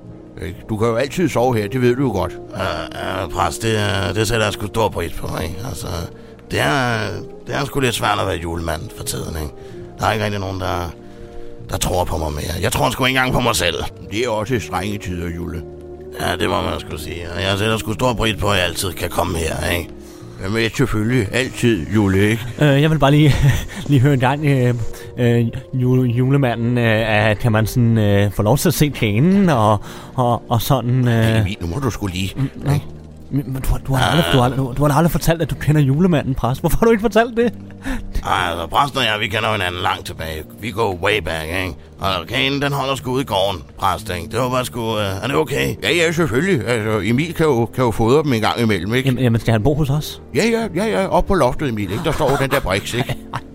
Du kan jo altid sove her, det ved du jo godt. Uh, uh, præst, det, uh, det sætter jeg sgu stor pris på, ikke? Altså, det er, det er sgu lidt svært at være julemand for tiden, ikke? Der er ikke rigtig nogen, der, der tror på mig mere. Jeg tror sgu ikke engang på mig selv. Det er også strenge tider, Jule. Ja, det må man skulle sige. Og jeg sætter sgu stor pris på, at jeg altid kan komme her, ikke? Jamen, jeg selvfølgelig altid, Jule, ikke? Øh, jeg vil bare lige, lige høre en gang, øh, øh, jule, julemanden, øh, kan man sådan øh, få lov til at se pænen og, og, og sådan... Øh, Emil, nu må du sgu lige. Nå. Men men du, har- du, har aldrig, du, har, aldrig- du har aldrig fortalt, at du kender julemanden, præst. Hvorfor har du ikke fortalt det? Ej, altså, præsten og jeg, vi kender jo hinanden langt tilbage. Vi går way back, ikke? Og kagen, den holder sgu ude i gården, præst, ikke? Det var bare sgu... Uh, er det okay? Ja, ja, selvfølgelig. Altså, Emil kan jo, kan jo fodre dem en gang imellem, ikke? Jamen, jamen skal han bo hos os? Ja, ja, ja, ja. Op på loftet, Emil, ikke? Der står den der briks, ikke?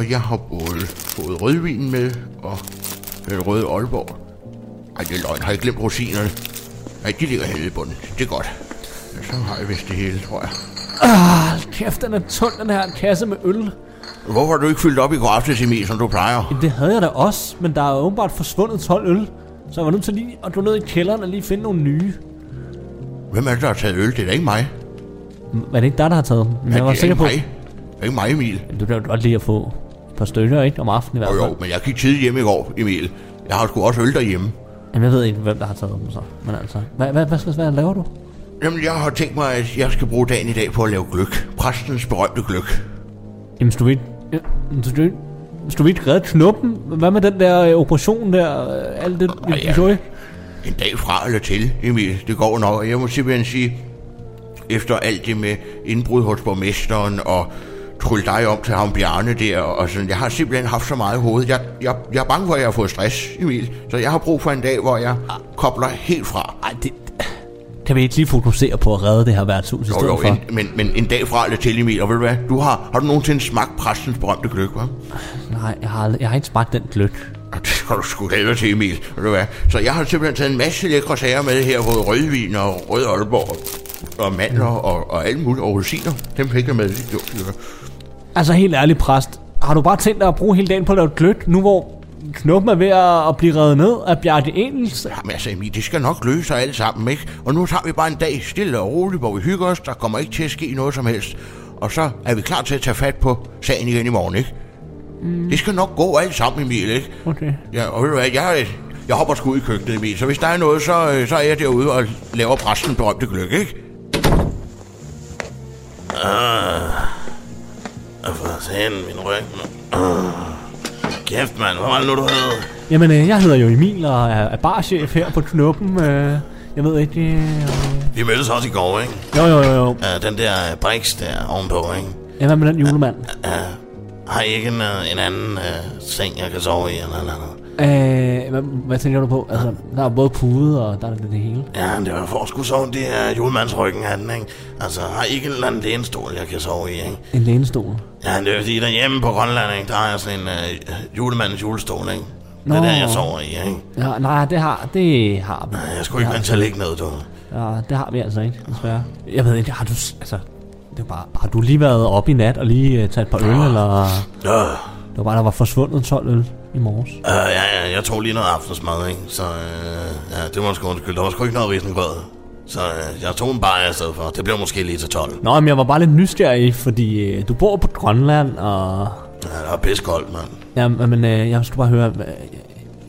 Og jeg har både fået rødvin med og den røde Aalborg. Ej, det er løgn. Har jeg glemt rosinerne? Nej, de ligger henne i bunden. Det er godt. Så har jeg vist det hele, tror jeg. Ah, kæft, den er tynd, den her kasse med øl. Hvorfor har du ikke fyldt op i går aftes, Emil, som du plejer? Det havde jeg da også, men der er åbenbart forsvundet 12 øl. Så jeg var nødt til lige at gå ned i kælderen og lige finde nogle nye. Hvem er det, der har taget øl? Det er da ikke mig. Var det ikke dig, der har taget dem? Men Ja, jeg var det er sikker ikke på... mig. Det er ikke mig, Emil. Du kan godt lide at få par stykker, ikke? Om aftenen i hvert Jo, fald. jo, men jeg gik tidligt hjem i går, Emil. Jeg har sgu også øl derhjemme. Jamen, jeg ved ikke, hvem der har taget dem så. Men altså, hvad, hvad, hvad, hvad, hvad laver du? Jamen, jeg har tænkt mig, at jeg skal bruge dagen i dag på at lave gløk. Præstens berømte gløk. Jamen, du vil, ja, du, vil- hvis du ikke redde knuppen, hvad med den der øh, operation der, øh, alt det, ja. vi så ikke? En dag fra eller til, Emil. Det går nok. Jeg må simpelthen sige, efter alt det med indbrud hos borgmesteren og trylle dig om til ham Bjarne der, og sådan, jeg har simpelthen haft så meget i hovedet. Jeg, jeg, jeg er bange for, at jeg har fået stress, Emil. Så jeg har brug for en dag, hvor jeg kobler helt fra. Ej, det, kan vi ikke lige fokusere på at redde det her værtshus i Jo, stedet jo, for? en, men, men en dag fra eller til, Emil. Og ved du hvad? Du har, har du nogensinde smagt præstens berømte gløk, hva'? Nej, jeg har, jeg har ikke smagt den gløk. Det har du sgu helvede til, Emil. Ved du hvad? Så jeg har simpelthen taget en masse lækre sager med her, både rødvin og rød Aalborg og mandler og, og alt muligt, og rosiner. Dem fik jeg med. Jo. Altså helt ærligt, præst. Har du bare tænkt dig at bruge hele dagen på at lave gløk, nu hvor knuppen er ved at, at blive revet ned af Bjarke Engels? Jamen altså, Emil, det skal nok løse sig alle sammen, ikke? Og nu tager vi bare en dag stille og roligt, hvor vi hygger os. Der kommer ikke til at ske noget som helst. Og så er vi klar til at tage fat på sagen igen i morgen, ikke? Mm. Det skal nok gå alt sammen, Emil, ikke? Okay. Ja, og ved du hvad, jeg, jeg hopper sgu ud i køkkenet, Emil. Så hvis der er noget, så, øh, så er jeg derude og laver præsten berømte gløk, ikke? Og for sagen, min ryg. Uh, kæft, mand. Hvor var det nu, du havde? Jamen, øh, jeg hedder jo Emil og er, er barchef her på knuppen. Øh, jeg ved ikke... Øh, Vi mødtes også i går, ikke? jo, jo, jo, jo. Uh, den der Brix der ovenpå, ikke? Ja, hvad med den julemand? Uh, har I ikke en, uh, en anden uh, seng, jeg kan sove i, eller noget andet? Øh, hvad, hvad tænker du på? Altså, der er både pude og der er det, det hele. Ja, det var for at skulle sove det er julemandsryggen den, ikke? Altså, har ikke en eller anden lænestol, jeg kan sove i, ikke? En lænestol. Ja, det er fordi, derhjemme på Grønland, ikke? Der har jeg sådan en uh, julemandens julestol, ikke? Det er Nå. der, jeg sover i, ikke? Ja, nej, det har, det har vi. Jeg skulle ikke vant til at ligge ned, du. Ja, det har vi altså ikke, desværre. Jeg ved ikke, har du... Altså, det var bare, har du lige været op i nat og lige uh, taget et par øl, eller... Ja, Det var bare, der var forsvundet 12 øl i morges. Uh, ja, ja, jeg tog lige noget aftensmad, ikke? Så uh, ja, det må jeg sgu undskylde. Der var sgu ikke noget risengrød. Så uh, jeg tog en bajer i stedet for. Det blev måske lige til 12. Nå, men jeg var bare lidt nysgerrig, fordi øh, du bor på Grønland, og... Ja, det var piskoldt, mand. Ja, men øh, jeg skulle bare høre... øh,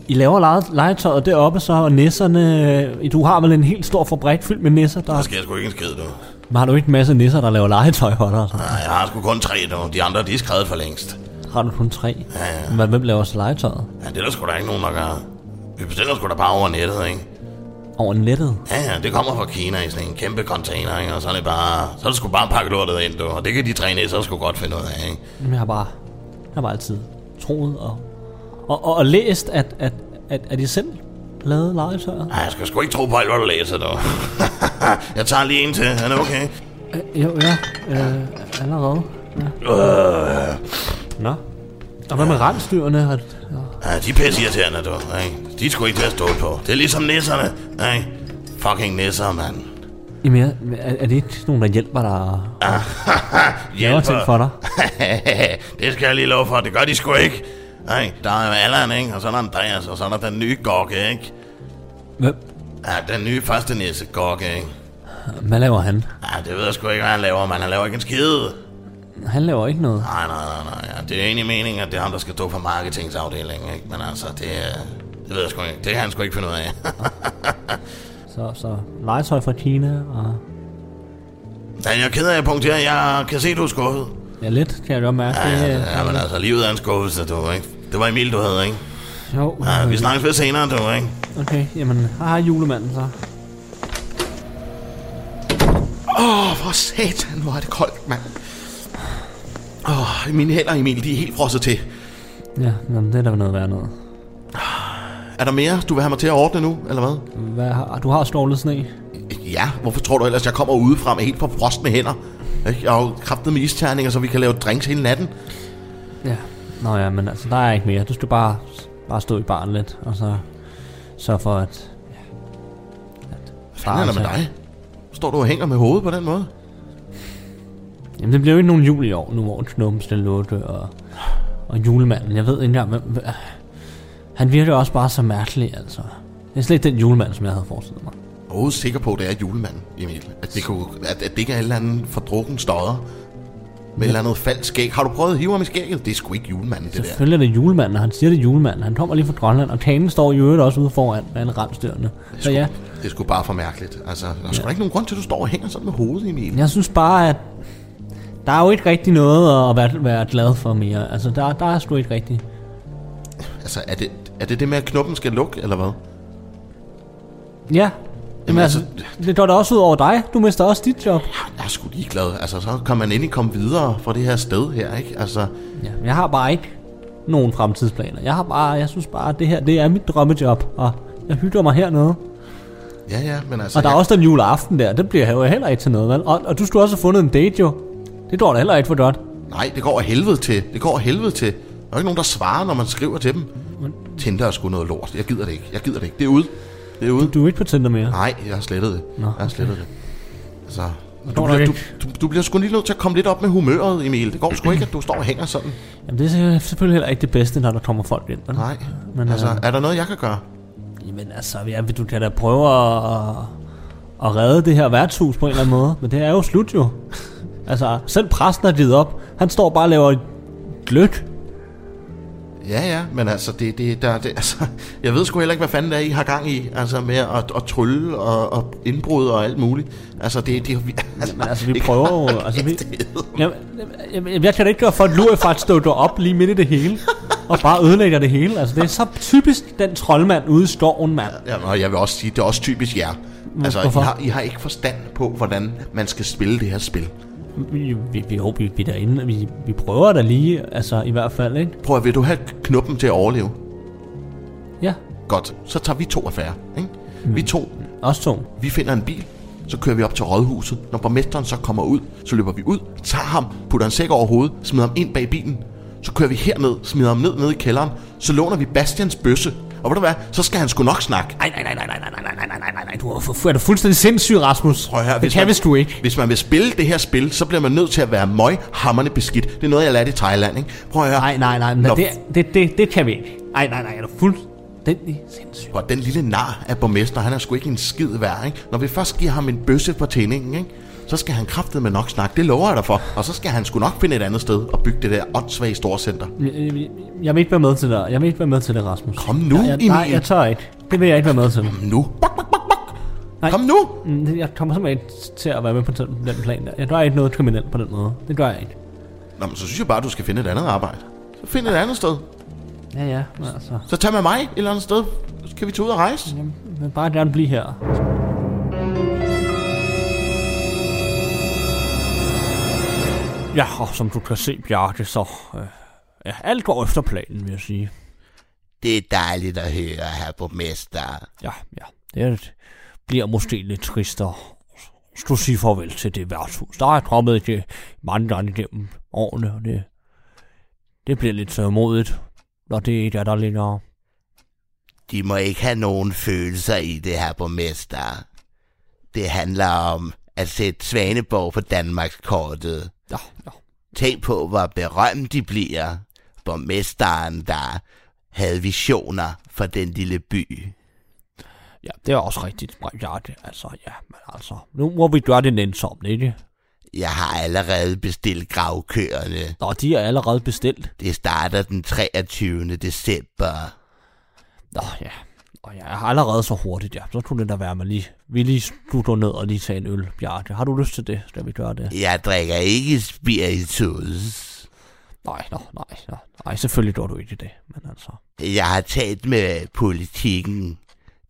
I laver lege- legetøjet deroppe, så og nisserne... øh, Du har vel en helt stor fabrik fyldt med nisser, der... Der sker sgu ikke en skid, du. Men har du ikke en masse nisser, der laver legetøj for dig? Nej, jeg har sgu kun tre, du. De andre, de er skrevet for længst. Har du kun tre? Ja, ja. Men hvem laver så legetøjet? Ja, det er der sgu da ikke nogen, der gør. Vi bestiller sgu da bare over nettet, ikke? Over nettet? Ja, ja, det kommer fra Kina i sådan en kæmpe container, ikke? Og så er det bare... Så er det sgu bare pakke lortet ind, du. Og det kan de tre næser sgu godt finde ud af, ikke? Jamen, jeg har bare... Jeg har bare altid troet og... Og, og, og læst, at, at, at, at I selv lavede legetøjet. Nej, jeg skal sgu ikke tro på alt, hvad du læser, du. jeg tager lige en til. Er det okay? Øh, jo, ja. Øh, allerede. Ja. Øh, Nå. Og hvad med rensdyrene? Har, ja, de er pisse irriterende, du. Ikke? De er sgu ikke til at stå på. Det er ligesom nisserne, ikke? Fucking nisser, mand. Jamen, er, er det ikke nogen, der hjælper dig? Laver ting for dig? det skal jeg lige love for. Det gør de sgu ikke. Nej, der er Allan, ikke? Og så er der Andreas, og så er der den nye Gorke, ikke? Hvem? Ja, den nye første nisse, Gorke, ikke? Hvad laver han? Ja, det ved jeg sgu ikke, hvad han laver, men han laver ikke en skide. Han laver ikke noget. Nej, nej, nej, nej. Ja, det er egentlig meningen, at det er ham, der skal stå for marketingsafdelingen, ikke? Men altså, det, er- det ved jeg sgu ikke. Det kan han sgu ikke finde ud af. Så, så legetøj fra Kina, og Men jeg er ked af at punktere. Jeg kan se, du er skuffet. ja, lidt kan jeg godt mærke. Ja, det, ja, ja, men altså, livet er en skuffelse, du, ikke? Det var Emil, du havde, ikke? Jo, Ja, vi snakkes ved senere, du, ikke? okay, jamen, hej julemanden så. Åh, oh, for satan, hvor er det koldt, mand. Åh, oh, mine hænder, Emil, de er helt frosset til. Ja, jamen, det er da noget værd noget. Er der mere, du vil have mig til at ordne nu, eller hvad? Hvad har, du har stålet sne? Ja, hvorfor tror du ellers, jeg kommer udefra med helt forfrostende hænder? Ikke? Jeg har jo kraftet med isterninger, så vi kan lave drinks hele natten. Ja. Nå ja, men altså, der er ikke mere. Du skal bare, bare stå i baren lidt, og så sørge for, at... Hvad fanden er der med dig? Står du og hænger med hovedet på den måde? Jamen, det bliver jo ikke nogen jul i år, nu hvor Knuppen stille låte, og, og julemanden. Jeg ved ikke engang, hvem... Han virker også bare så mærkelig, altså. Det er slet ikke den julemand, som jeg havde forestillet mig. Jeg er sikker på, at det er julemanden, Emil. At det, kunne, at, at det ikke er en eller anden fordrukken stodder. Med et eller andet falsk skæg. Har du prøvet at hive ham i skægget? Det er sgu ikke julemanden, det der. Selvfølgelig er det julemanden, og han siger, det er julemanden. Han kommer lige fra Grønland, og kanen står i øvrigt også ude foran med en rensdyrene. Så ja, Det er sgu bare for mærkeligt. Altså, der er sgu ikke nogen grund til, at du står og hænger sådan med hovedet, Emil. jeg synes bare, at der er jo ikke rigtig noget at være, være glad for mere. Altså, der, der er sgu ikke rigtig. Altså, er det, er det det med, at knuppen skal lukke, eller hvad? Ja, Jamen, Jamen, altså, det går da også ud over dig. Du mister også dit job. Jeg er sgu ligeglad. Altså, så kan man endelig komme videre fra det her sted her, ikke? Altså, Ja, jeg har bare ikke nogen fremtidsplaner. Jeg har bare, jeg synes bare, at det her, det er mit drømmejob, og jeg hygger mig hernede. ja, ja, men altså... Og der er jeg, også den juleaften der, det bliver jo heller ikke til noget, vel? Og, og du skulle også have fundet en date, jo. Det går da heller ikke for godt. Nej, det går af helvede til. Det går af helvede til. Der er ikke nogen, der svarer, når man skriver til dem. Tinder er sgu noget lort. Jeg gider det ikke. Jeg gider det ikke. Det er ude. Det er ude. Du er ikke på Tinder mere. Nej, jeg har slettet det. Nå, Jeg har slettet det. Altså, du, bliver, du, du, du bliver sgu lige nødt til at komme lidt op med humøret, Emil. Det går sgu ikke, at du står og hænger sådan. Jamen, det er selvfølgelig heller ikke det bedste, når der kommer folk ind. vel? Nej. Men, Altså, øh, er der noget, jeg kan gøre? Jamen altså, ja, du kan da prøve at, at redde det her værtshus på en eller anden måde. Men det er jo slut jo. Altså, selv præsten har givet op. Han står bare og laver gløk. Ja, ja, men altså, det, det, der, det, altså, jeg ved sgu heller ikke, hvad fanden det er, I har gang i, altså med at, at trylle og, og indbrud og alt muligt. Altså, det, det, vi, altså, Men altså, vi prøver jo... Altså, vi, jamen, jamen, jeg kan da ikke gøre for at lure fra at stå op lige midt i det hele. Og bare ødelægger det hele. Altså, det er så typisk den troldmand ude i skoven, mand. Ja, og jeg vil også sige, det er også typisk jer. Altså, I Hvorfor? har, I har ikke forstand på, hvordan man skal spille det her spil. Vi, vi, vi, jo, vi, vi, er derinde, vi, vi prøver da lige, altså i hvert fald, ikke? Prøv at, vil du have knuppen til at overleve? Ja, Godt, så tager vi to affære, ikke? Vi to, os to. vi finder en bil, så kører vi op til rådhuset. Når borgmesteren så kommer ud, så løber vi ud, tager ham, putter en sæk over hovedet, smider ham ind bag bilen. Så kører vi herned, smider ham ned ned i kælderen, så låner vi Bastians bøsse. Og ved du hvad, så skal han sgu nok snakke. Nej, nej, nej, nej, nej, nej, nej, nej, nej, nej, nej, nej, du er, fu- er du fuldstændig sindssyg, Rasmus. Prøv at høre, det hvis kan man- vi sgu ikke. Hvis man vil spille det her spil, så bliver man nødt til at være møghammerende beskidt. Det er noget, jeg lærte i Thailand, ikke? Prøv at høre. Nej, nej, nej, Nå, det, det, det, det kan vi ikke. Nej, nej, nej, er du fuldstændig sindssyg. Og den lille nar af borgmester, han er sgu ikke en skid værd, ikke? Når vi først giver ham en bøsse på tændingen, ikke? Så skal han kraftedeme med nok snakke, det lover jeg dig for. Og så skal han sgu nok finde et andet sted og bygge det der åndssvage storcenter. Jeg, jeg, jeg vil ikke være med til det. Jeg vil ikke være med til det, Rasmus. Kom nu, jeg, jeg, Nej, Emil. jeg tør ikke. Det vil jeg ikke være med til. Nu. Bak, bak, bak, bak. Nej. Kom nu. Mm, Jeg kommer simpelthen ikke til at være med på den, plan der. Jeg gør ikke noget kriminelt på den måde. Det gør jeg ikke. Nå, men så synes jeg bare, du skal finde et andet arbejde. Så find et andet sted. Ja, ja, men altså. Så tag med mig et eller andet sted. Så kan vi tage ud og rejse. Jeg vil bare gerne blive her. Ja, og som du kan se, Bjarke, så... Øh, ja, alt går efter planen, vil jeg sige. Det er dejligt at høre, herr borgmester. Ja, ja. Det er, bliver måske lidt trist at skulle sige farvel til det værtshus. Der er kommet det mange gange igennem årene, og det, det bliver lidt sørmodigt, når det ikke er der længere. De må ikke have nogen følelser i det, herr borgmester. Det handler om at sætte Svaneborg på Danmarks Ja, ja. Tænk på, hvor berømt de bliver. Borgmesteren, der havde visioner for den lille by. Ja, det er også rigtigt, Bjarke. Altså, ja, men altså, nu må vi gøre det nænsomt, ikke? Jeg har allerede bestilt gravkøerne. Nå, de er allerede bestilt. Det starter den 23. december. Nå, ja. Og jeg har allerede så hurtigt, ja. Så kunne det da være, at lige, vi lige slutter ned og lige tage en øl, Bjarke. Har du lyst til det? Skal vi gøre det? Jeg drikker ikke spiritus. Nej, nå, nej, nej, nej, selvfølgelig gør du ikke det, men altså... Jeg har talt med politikken.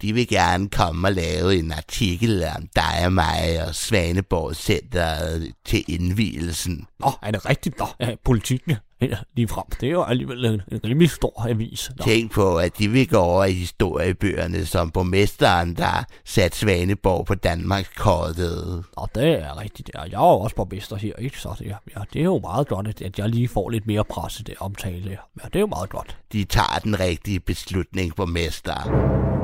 De vil gerne komme og lave en artikel om dig og mig og Svaneborg Center til indvielsen. Nå, er det rigtigt? Nå, ja, politikken. Ja, lige frem. Det er jo alligevel en, en rimelig stor avis. Nå. Tænk på, at de vil gå over i historiebøgerne som borgmesteren, der sat Svaneborg på Danmarks kortet. Og det er rigtigt. Ja. Jeg er jo også borgmester her, ikke? Så det, ja, det er jo meget godt, at- at jeg lige får lidt mere presse der omtale. Ja, det er jo meget godt. De tager den rigtige beslutning, borgmester.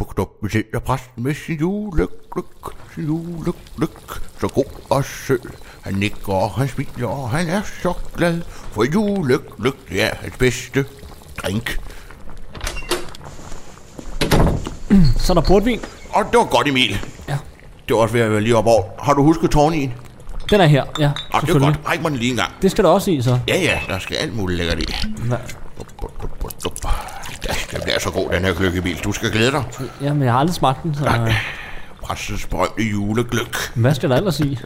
På knuppen sidder præsten med sin julegløk, sin julegløk, så god og sød. Han nikker og han smiler, og han er så glad, for julegløk det er hans bedste drink. Så er der portvin. Og det var godt, Emil. Ja. Det var også ved at være lige op over. Har du husket tårnien? Den er her, ja. Ah, det er godt. Ræk mig den lige en gang. Det skal der også i, så. Ja, ja, der skal alt muligt lækkert i. Hva? Den bliver så god, den her gløggebil. Du skal glæde dig. Jamen, jeg har aldrig smagt den, så... Nej. Præstens berømte julegløk. Hvad skal der ellers i?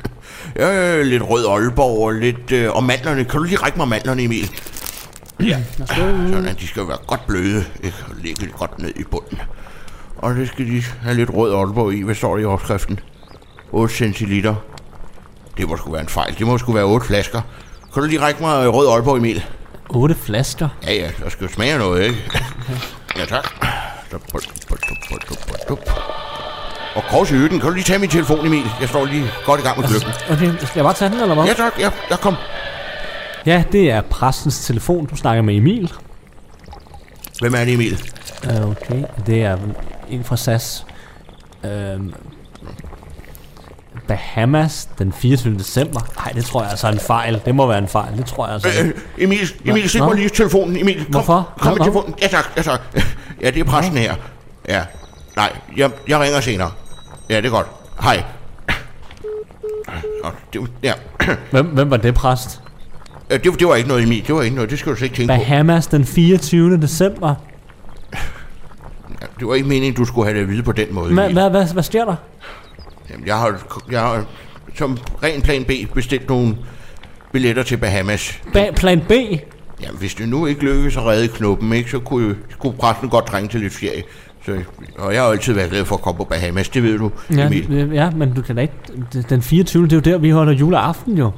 Ja, lidt rød Aalborg og lidt... Øh, og mandlerne. Kan du lige række mig mandlerne, Emil? Ja, sådan de skal være godt bløde. Ikke? Og ligge godt ned i bunden. Og det skal de have lidt rød Aalborg i. Hvad står der i opskriften? 8 centiliter. Det må sgu være en fejl. Det må sgu være 8 flasker. Kan du lige række mig øh, rød Aalborg, Emil? 8 flasker? Ja, ja, der skal smage noget, ikke? Ja, tak. Og kors i hytten. Kan du lige tage min telefon, Emil? Jeg står lige godt i gang med gløkken. Okay, skal jeg bare tage den, eller hvad? Ja, tak. Ja, der kom. Ja, det er præstens telefon. Du snakker med Emil. Hvem er det, Emil? Uh, Okay, det er en fra SAS. Um, Bahamas den 24. december. Nej, det tror jeg altså er en fejl. Det må være en fejl. Det tror jeg altså. Øh, Emil, Emil, stik Nå. mig lige telefonen. Emil, kom, Hvorfor? Kom med Nå, nå. telefonen. Ja, tak. Ja, tak. Ja, det er præsten her. Ja. Nej, jeg, jeg ringer senere. Ja, det er godt. Hej. Ja. Hvem, hvem var det, præst? Øh, Det, det var ikke noget, Emil. Det var ikke noget. Det skal du slet ikke tænke på. Bahamas den 24. december. Det var ikke meningen, du skulle have det at vide på den måde, Hvad, Emil. hvad, hvad, hvad sker der? Jamen, jeg har, jeg har som ren plan B bestilt nogle billetter til Bahamas. Ba- plan B? Jamen, hvis det nu ikke lykkes at redde knuppen, ikke, så kunne, skulle præsten godt trænge til lidt ferie. Så, og jeg har altid været glad for at komme på Bahamas, det ved du, Ja, Emil. ja, men du kan da ikke... Den 24. det er jo der, vi holder juleaften jo.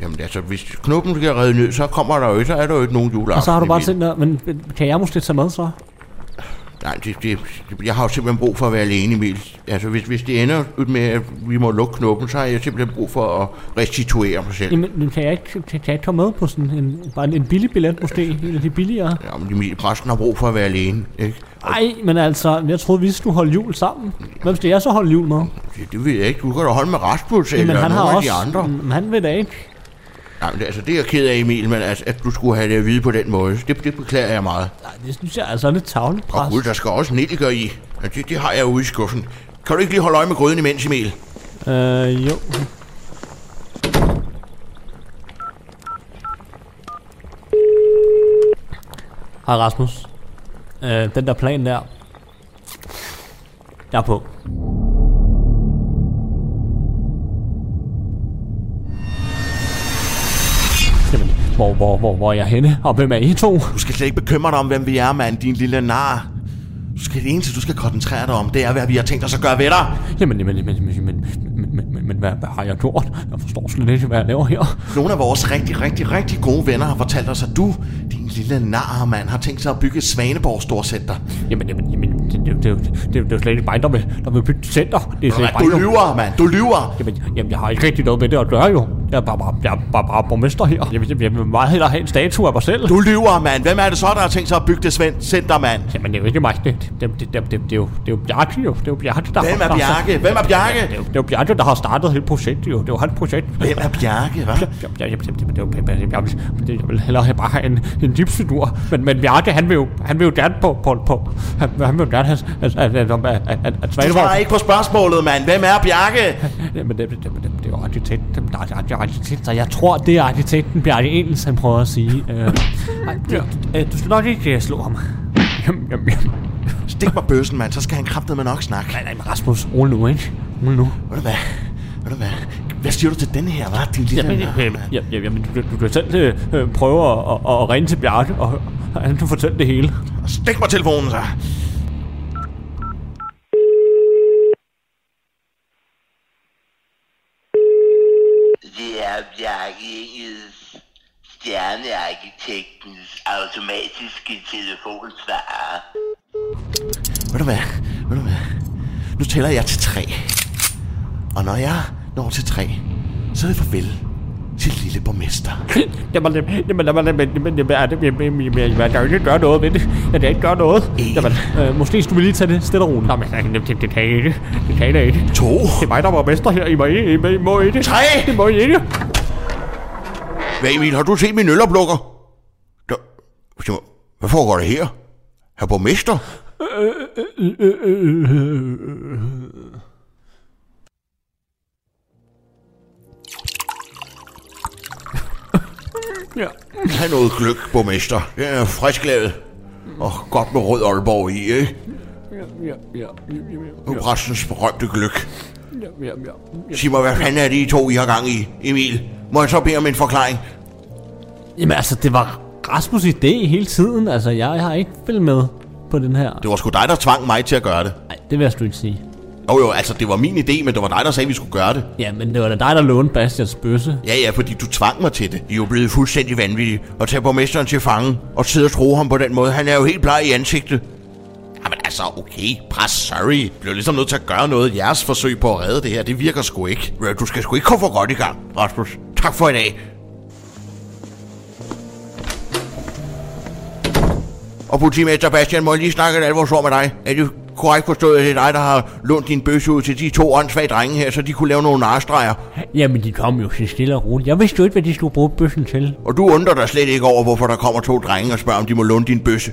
Jamen altså, hvis knuppen skal redde ned, så kommer der jo ikke, så er der jo ikke nogen juleaften. Og så har du bare tænkt men kan jeg måske tage med så? Nej, det, det, jeg har jo simpelthen brug for at være alene, Emil. Altså, hvis, hvis det ender ud med, at vi må lukke knuppen, så har jeg simpelthen brug for at restituere mig selv. Jamen, men kan jeg ikke, kan, jeg komme med på sådan en, bare en, billig billet måske? En af de billigere? Jamen, Emil, præsten har brug for at være alene, ikke? Nej, men altså, jeg troede, vi skulle holde jul sammen. Hvem skal jeg så holde jul med? Det, det ved jeg ikke. Du kan da holde med Rasmus eller Jamen, han nogle har af også... de andre. Han vil da ikke. Nej, men det, altså, det er jeg ked af, Emil, men altså, at du skulle have det at vide på den måde, det, det beklager jeg meget. Nej, det synes jeg altså er lidt tavligt, Og gud, der skal også nelliker i. Ja, det, det har jeg ude i skuffen. Kan du ikke lige holde øje med gryden imens, Emil? Øh, jo. Hej Rasmus. Øh, den der plan der. Jeg er på. Hvor, hvor, hvor, hvor er jeg henne? Og hvem er I to? Du skal slet ikke bekymre dig om, hvem vi er, mand, din lille nar. Du skal, det eneste, du skal koncentrere dig om, det er, hvad vi har tænkt os at gøre ved dig. Jamen, jamen, jamen, jamen, jamen, men, men, men, hvad, hvad har jeg gjort? Jeg forstår slet ikke, hvad jeg laver her. Nogle af vores rigtig, rigtig, rigtig gode venner har fortalt os, at du, din lille nar, mand, har tænkt sig at bygge Svaneborg Storcenter. Jamen, jamen, jamen det, det, det, det, det, er jo slet ikke mig, der vil, der vil bygge center. Det er slet ikke Du lyver, mand, du lyver. Jamen, jamen, jeg har ikke rigtig noget med det at gøre, jo. Jeg er bare, bare, jeg er bare, bare borgmester her. Jeg vil, jeg vil meget hellere have en statue af mig selv. Du lyver, mand. Hvem er det så, der har tænkt sig at bygge det Svend Center, mand? Jamen, det er jo ikke mig. Det, det, det, det, det, det, er jo, det er jo Bjarke, jo. Det er jo Bjarke, der Hvem er Bjarke? Hvem er Bjarke? Det er, det er jo Bjarke, der har startet hele projektet, jo. Det er jo hans projekt. Hvem er Bjarke, hva'? Jeg vil hellere bare have en, en dipsydur. Men, men Bjarke, han vil jo, han vil jo gerne på... på, på han, han vil jo gerne have... At, at, at, at, at, at du svarer ikke på spørgsmålet, mand. Hvem er Bjarke? Jamen, det, det, det, det, det er jo arkitekten, der, der, der, arkitekt, så jeg tror, det er arkitekten Bjarke Engels, han prøver at sige. Øh, ej, det, øh, du skal nok ikke øh, slå ham. Jamen, jamen, jamen. Stik mig bøssen, mand. Så skal han kraftedeme nok snakke. Nej, nej, men Rasmus, rolig nu, ikke? Rolig nu. Ved du hvad? Ved du hvad? Hvad siger du til den her, hva'? Din lille Jamen, nar, jamen, mand? jamen, jamen du, du kan selv øh, øh, prøve at, at, at ringe til Bjarke, og han kan fortælle det hele. Stik mig telefonen, så. Bjarke Ingels stjernearkitektens automatiske telefonsvarer. Ved du hvad? Ved du hvad? Nu tæller jeg til tre. Og når jeg når til tre, så er det farvel til lille borgmester. Jamen, jamen, jamen, jamen, jamen, jeg kan ikke gøre noget ved det. Jeg kan ikke gøre noget. Jamen, øh, måske skulle vi lige tage det stille og roligt. Jamen, jamen, det, det kan I ikke. Det kan I ikke. To. Det er mig, der er borgmester her. I må ikke. I må ikke. Tre. Det må I ikke. Hvad Emil, har du set min øloplukker? Der... Hvad foregår der her? Herr borgmester? Ja. Tag noget gløk, borgmester. Den er frisklavet. Og godt med rød Aalborg i, ikke? Ja, ja, ja, ja, præstens berømte gløk. ja, ja, ja. Sig mig, hvad fanden er det, I to, I har gang i, Emil? Må jeg så bede om en forklaring? Jamen altså, det var Rasmus' idé hele tiden. Altså, jeg har ikke følt med på den her. Det var sgu dig, der tvang mig til at gøre det. Nej, det vil jeg sgu ikke sige. Jo jo, altså det var min idé, men det var dig, der sagde, at vi skulle gøre det. Ja, men det var da dig, der lånte Bastians bøsse. Ja, ja, fordi du tvang mig til det. I er jo blevet fuldstændig vanvittige at tage borgmesteren til fange og sidde og tro ham på den måde. Han er jo helt bleg i ansigtet. Jamen altså, okay, pres, sorry. Jeg bliver ligesom nødt til at gøre noget. Jeres forsøg på at redde det her, det virker sgu ikke. Du skal sgu ikke komme for godt i gang, Rasmus. Tak for i dag. Og politimester Bastian, må jeg lige snakke et alvorsord med dig? Er det korrekt forstået, at det er dig, der har lånt din bøsse ud til de to åndssvage drenge her, så de kunne lave nogle narstreger? Jamen, de kom jo til stille og roligt. Jeg vidste jo ikke, hvad de skulle bruge bøssen til. Og du undrer dig slet ikke over, hvorfor der kommer to drenge og spørger, om de må låne din bøsse.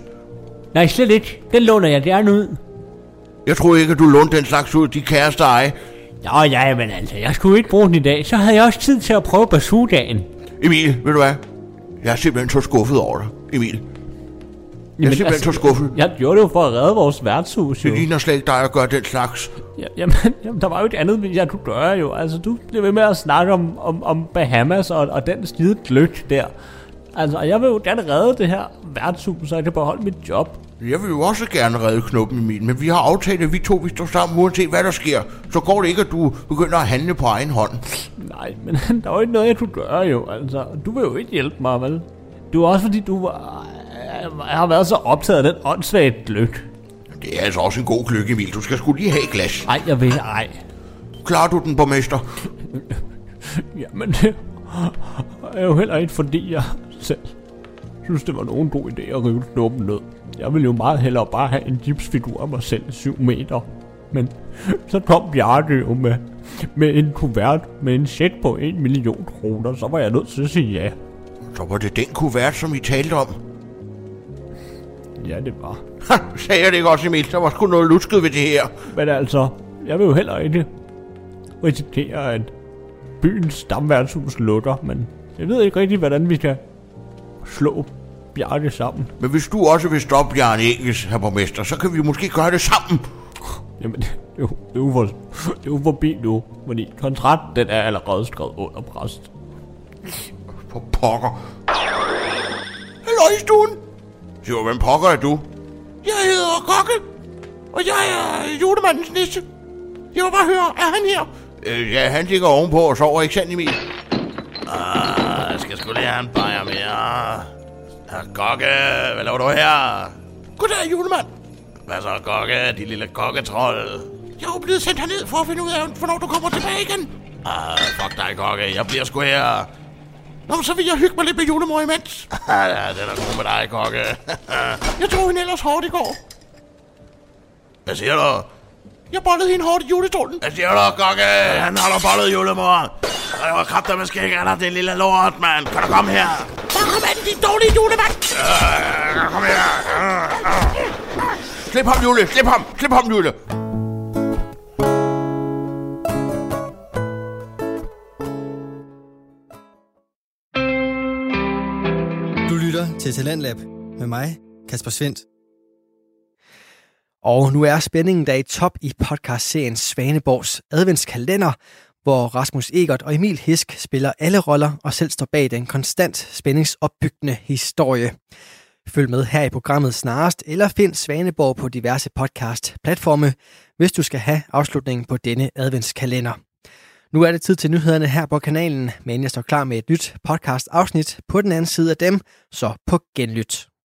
Nej, slet ikke. Den låner jeg gerne ud. Jeg troede ikke, at du lånte den slags ud, de kærester ej. Nå ja, men altså, jeg skulle ikke bruge den i dag. Så havde jeg også tid til at prøve basudagen. Emil, ved du hvad? Jeg er simpelthen så skuffet over dig, Emil. Jeg er simpelthen så skuffet. Jeg gjorde det jo for at redde vores værtshus, jo. Det ligner slet ikke dig at gøre den slags. Ja, jamen, jamen, der var jo ikke andet, jeg kunne gøre jo. Altså, du blev ved med at snakke om, om, om Bahamas og, og den skide gløk der. Altså, og jeg vil jo gerne redde det her værtshus, så jeg kan beholde mit job. Jeg vil jo også gerne redde knuppen, Emil, men vi har aftalt, at vi to vi står sammen, uanset hvad der sker. Så går det ikke, at du begynder at handle på egen hånd. Nej, men der var jo ikke noget, jeg kunne gøre jo. Altså, du vil jo ikke hjælpe mig, vel? Du er også fordi, du var, jeg har været så optaget af den åndssvage gløk. Det er altså også en god gløk, Emil. Du skal sgu lige have et glas. Nej, jeg vil ej. Klarer du den, borgmester? Jamen, det er jo heller ikke fordi, jeg selv synes, det var nogen god idé at rive knuppen ned. Jeg ville jo meget hellere bare have en gipsfigur af mig selv 7 meter. Men så kom Bjarke jo med, med en kuvert med en check på 1 million kroner, så var jeg nødt til at sige ja. Så var det den kuvert, som I talte om. Ja, det var. Ha, sagde jeg det ikke også, Emil? Der var sgu noget lusket ved det her. Men altså, jeg vil jo heller ikke risikere, at byens stamværtshus lukker, men jeg ved ikke rigtig, hvordan vi kan slå Bjarke sammen. Men hvis du også vil stoppe Bjarne Engels, herr borgmester, så kan vi måske gøre det sammen. Jamen, det er jo, det er jo, for, det er jo forbi nu, fordi kontrakten den er allerede skrevet under præst. For pokker. Hallo i stuen. Mig, hvem pokker er du? Jeg hedder Kokke, og jeg er julemandens nisse. Jeg vil bare høre, er han her? Øh, ja, han ligger ovenpå og sover, ikke sandt, Emil? Ah, jeg skal sgu lige have en bajer mere. Herr Kokke, hvad laver du her? Goddag, julemand. Hvad så, Kokke, de lille kokketrold? Jeg er blevet sendt herned for at finde ud af, hvornår du kommer tilbage igen. Ah, fuck dig, Kokke, jeg bliver sgu her. Nå, så vil jeg hygge mig lidt med julemor imens. ja, det er god med dig, Kokke. Jeg tog hende ellers hårdt i går. Hvad siger du? Jeg bollede hende hårdt i julestolen. Hvad siger du, Kokke? Han holder bollet, julemor. Jeg var med skæg af dig, det lille lort, mand. Kan du komme her? Så kom an, din dårlige julemand. Øh, kom her. Øh, øh. Slip ham, Jule. Slip ham. Slip ham, Jule. Du lytter til Talentlab med mig, Kasper Svendt. Og nu er spændingen der i top i podcastserien Svaneborgs adventskalender, hvor Rasmus Egert og Emil Hisk spiller alle roller og selv står bag den konstant spændingsopbyggende historie. Følg med her i programmet snarest, eller find Svaneborg på diverse podcast-platforme, hvis du skal have afslutningen på denne adventskalender. Nu er det tid til nyhederne her på kanalen, men jeg står klar med et nyt podcast afsnit på den anden side af dem, så på genlyt.